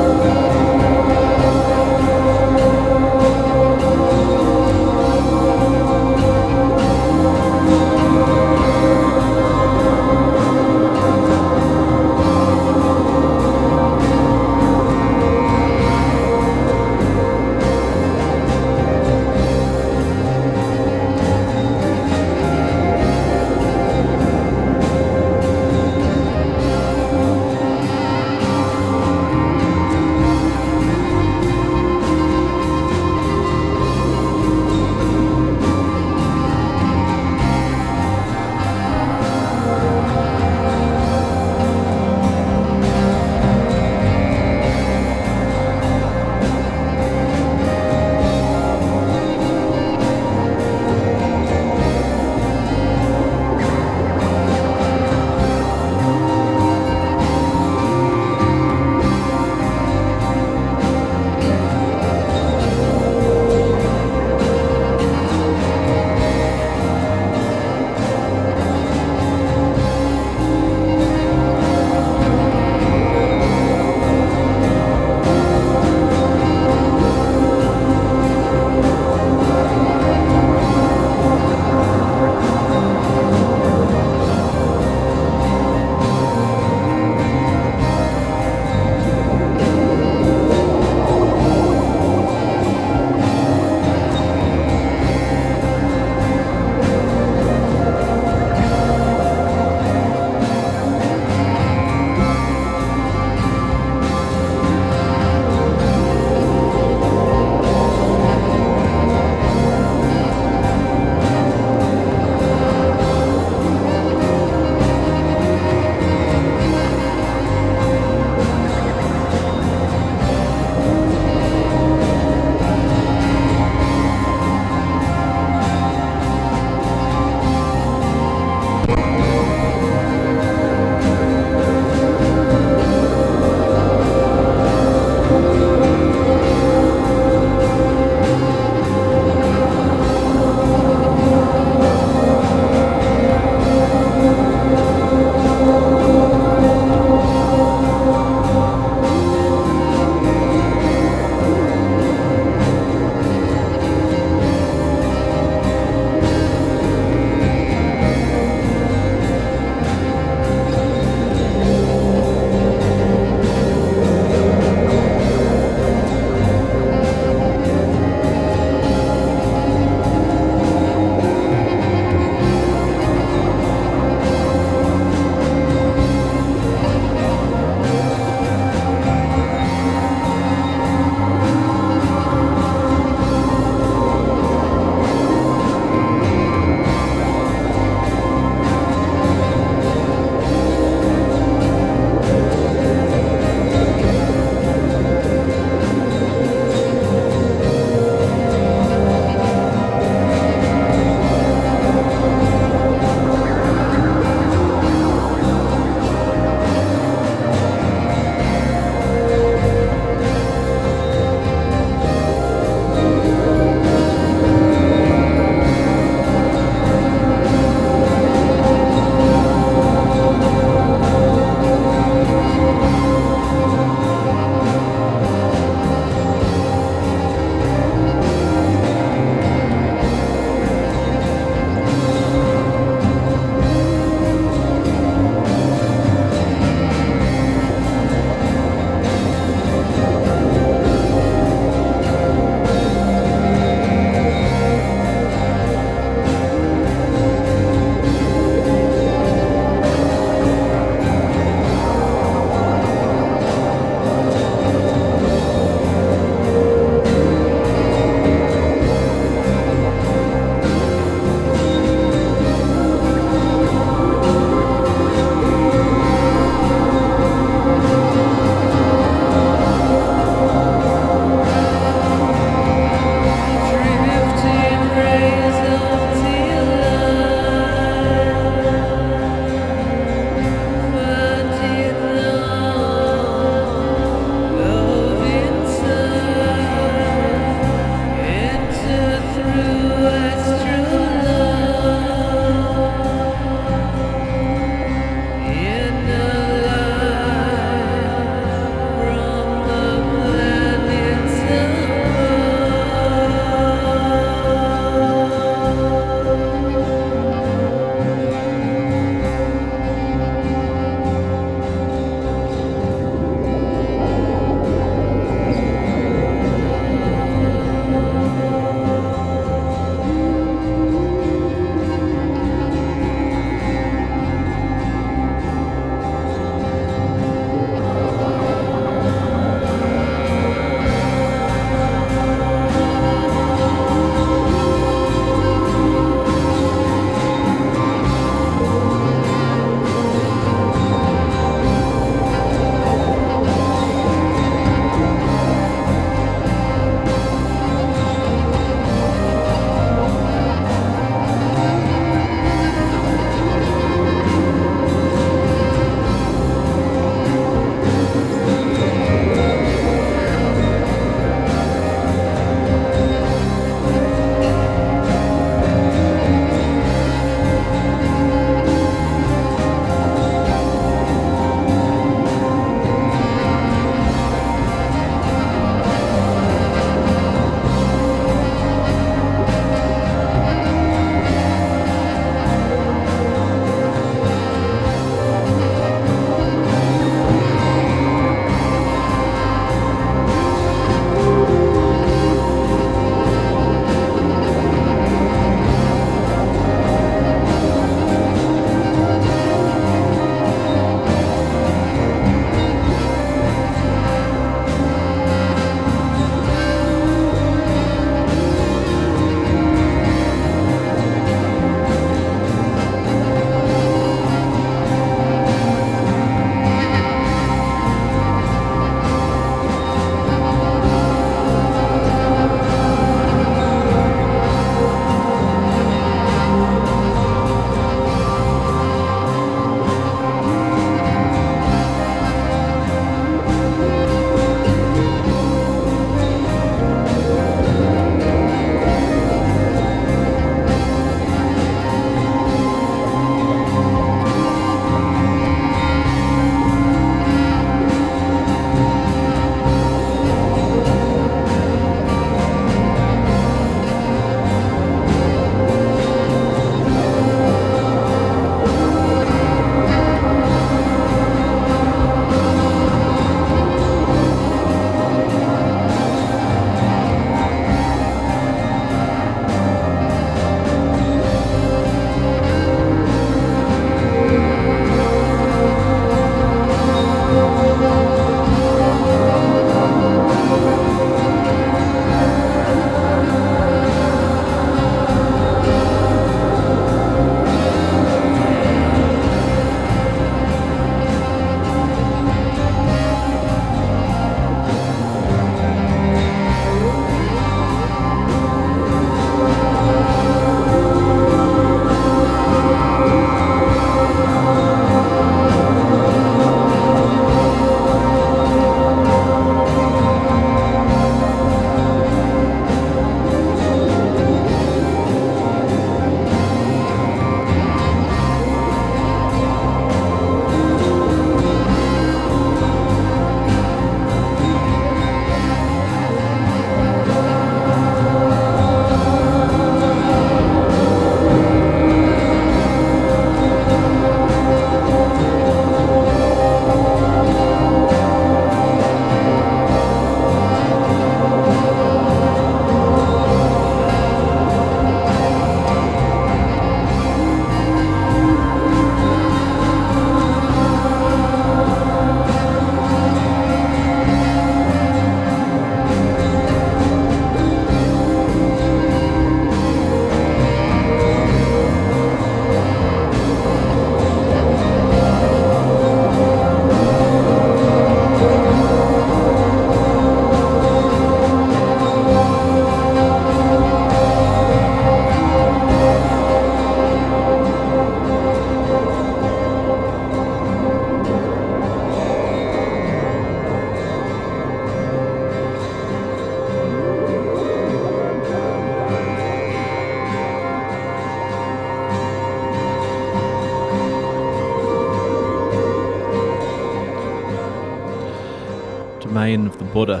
Buddha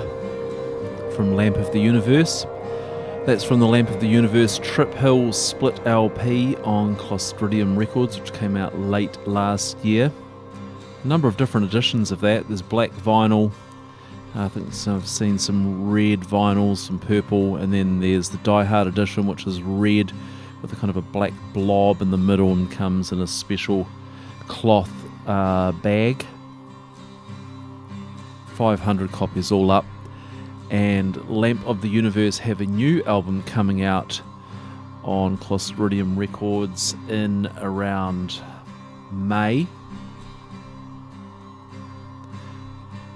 from Lamp of the Universe. That's from the Lamp of the Universe Trip Hill Split LP on Clostridium Records, which came out late last year. A number of different editions of that. There's black vinyl. I think I've seen some red vinyls, some purple, and then there's the Die Hard edition, which is red with a kind of a black blob in the middle and comes in a special cloth uh, bag. 500 copies all up. And Lamp of the Universe have a new album coming out on Clostridium Records in around May,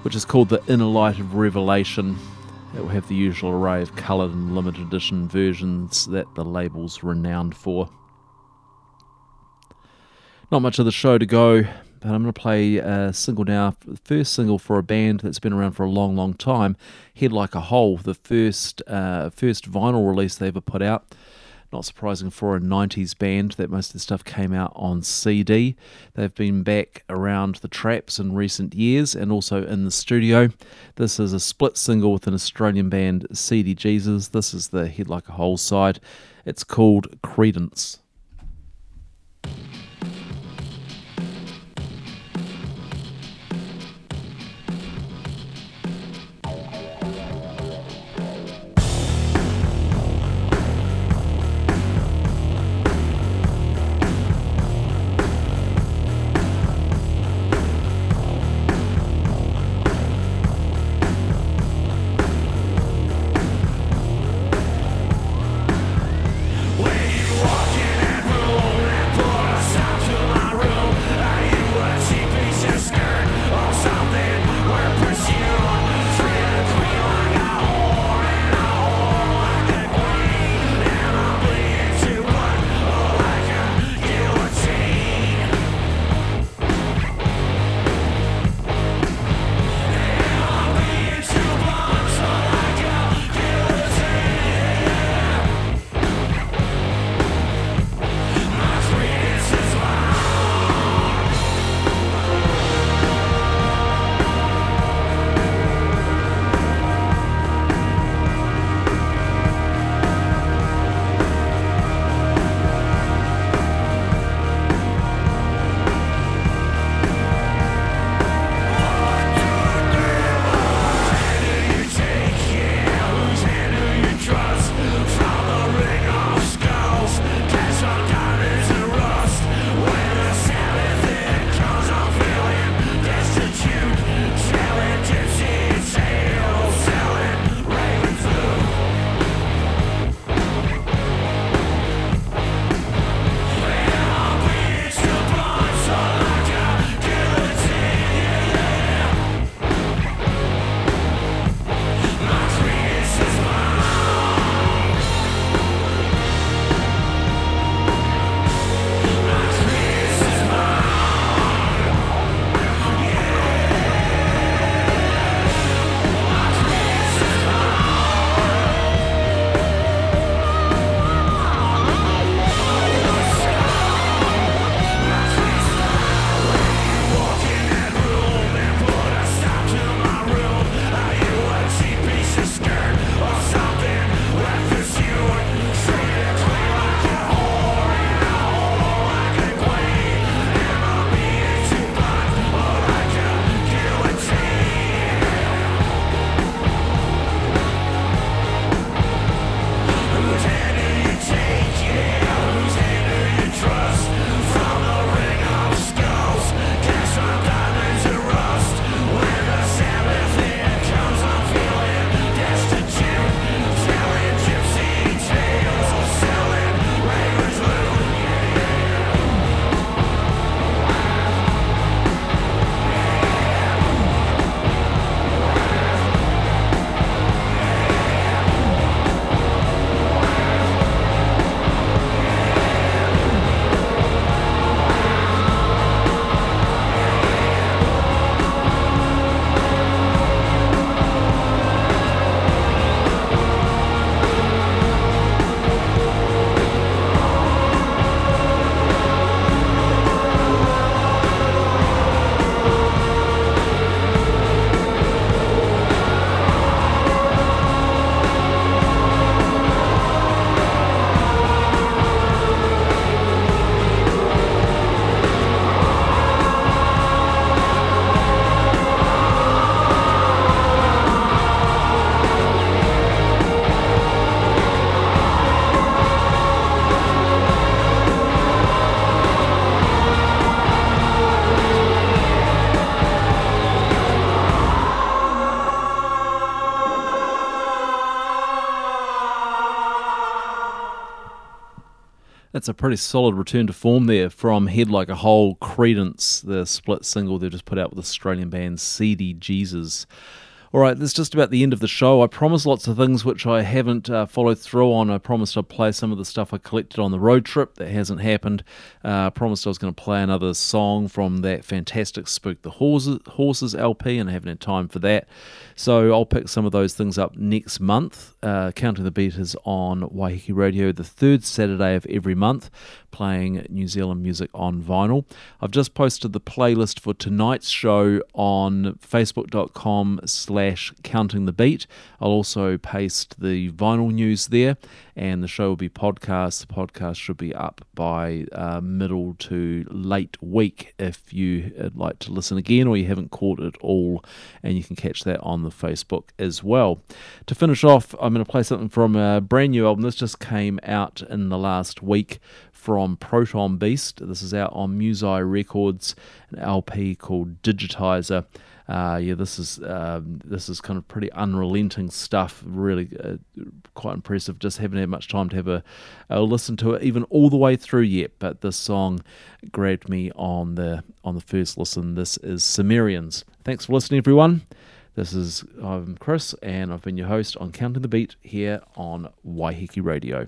which is called The Inner Light of Revelation. It will have the usual array of coloured and limited edition versions that the label's renowned for. Not much of the show to go, but I'm going to play a single now. The first single for a band that's been around for a long, long time. Head Like a Hole, the first uh, first vinyl release they ever put out. Not surprising for a 90s band that most of the stuff came out on CD. They've been back around the traps in recent years and also in the studio. This is a split single with an Australian band, Seedy Jesus. This is the Head Like a Hole side. It's called Credence. That's a pretty solid return to form there from Head Like a Hole Credence, the split single they've just put out with Australian band Seedy Jesus. All right, that's just about the end of the show. I promised lots of things which I haven't uh, followed through on. I promised I'd play some of the stuff I collected on the road trip. That hasn't happened. Uh, I promised I was going to play another song from that fantastic Spook the Horses, Horses LP, and I haven't had time for that. So I'll pick some of those things up next month. Uh, Counting the Beat is on Waiheke Radio the third Saturday of every month, playing New Zealand music on vinyl. I've just posted the playlist for tonight's show on facebook.com slash counting the beat. I'll also paste the vinyl news there and the show will be podcast. The podcast should be up by uh, middle to late week if you would like to listen again or you haven't caught it all, and you can catch that on the Facebook as well. To finish off, I'm going to play something from a brand new album. This just came out in the last week from Proton Beast. This is out on Musei Records, an LP called Digitizer. Uh, yeah, this is um, this is kind of pretty unrelenting stuff. Really, uh, quite impressive. Just haven't had much time to have a, a listen to it, even all the way through yet. But this song grabbed me on the on the first listen. This is Sumerians. Thanks for listening, everyone. This is I'm Chris, and I've been your host on Counting the Beat here on Waiheke Radio.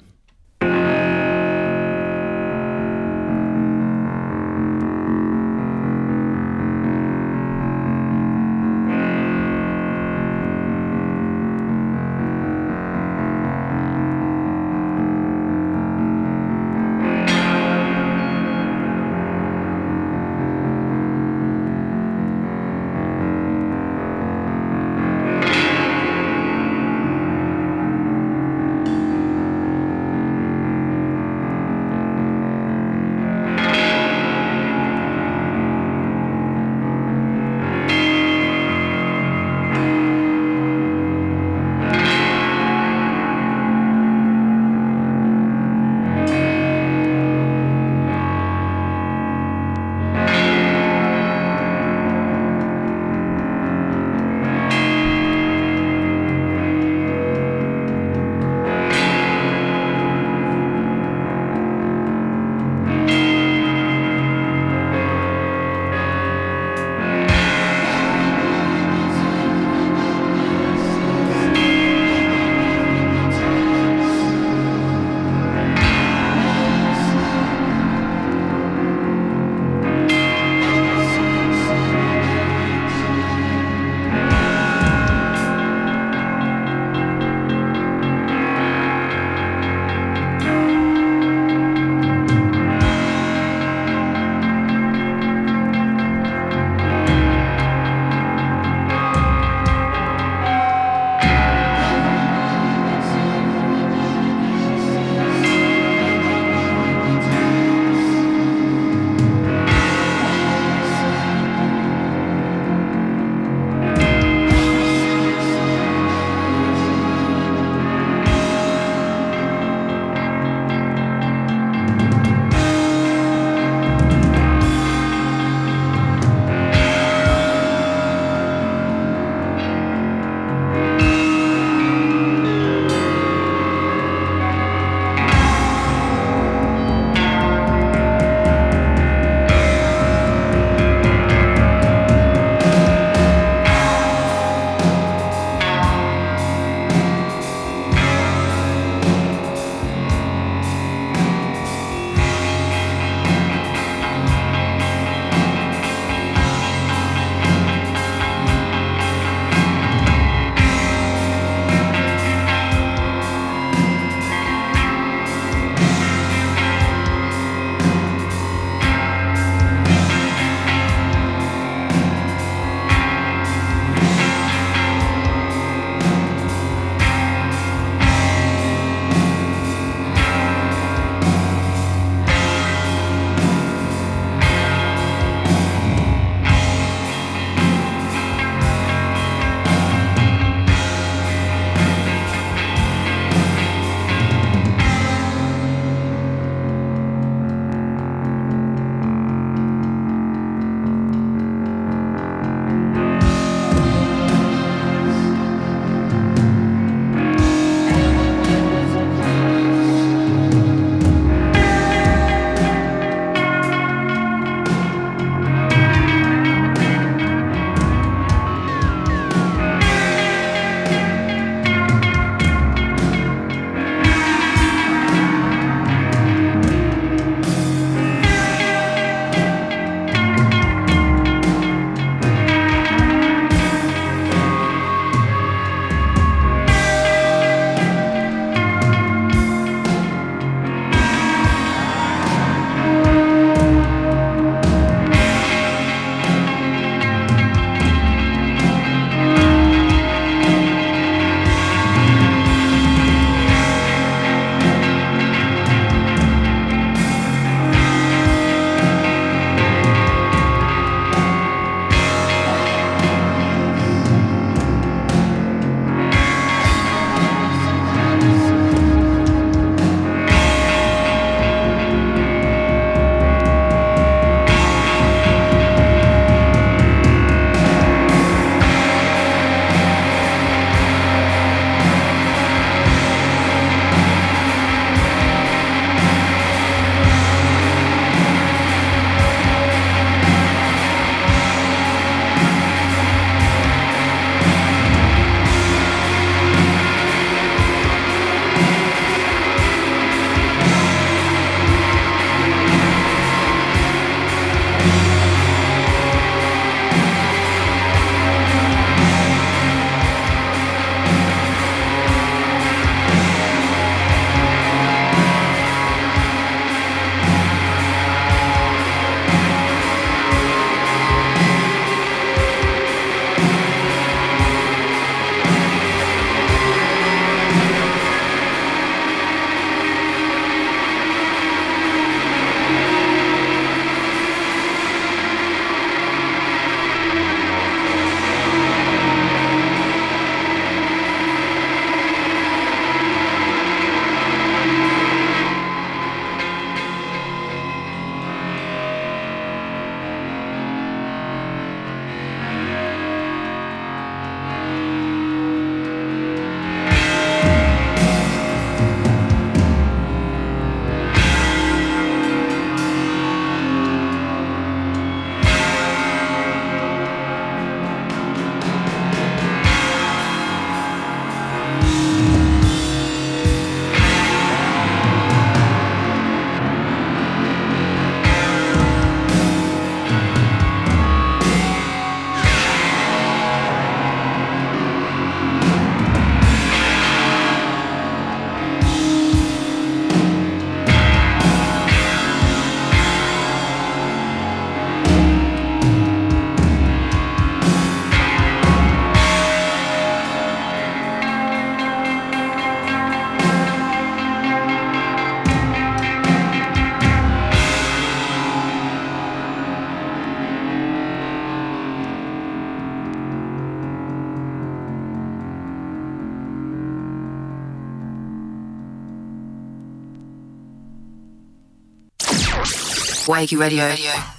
Wakey Radio.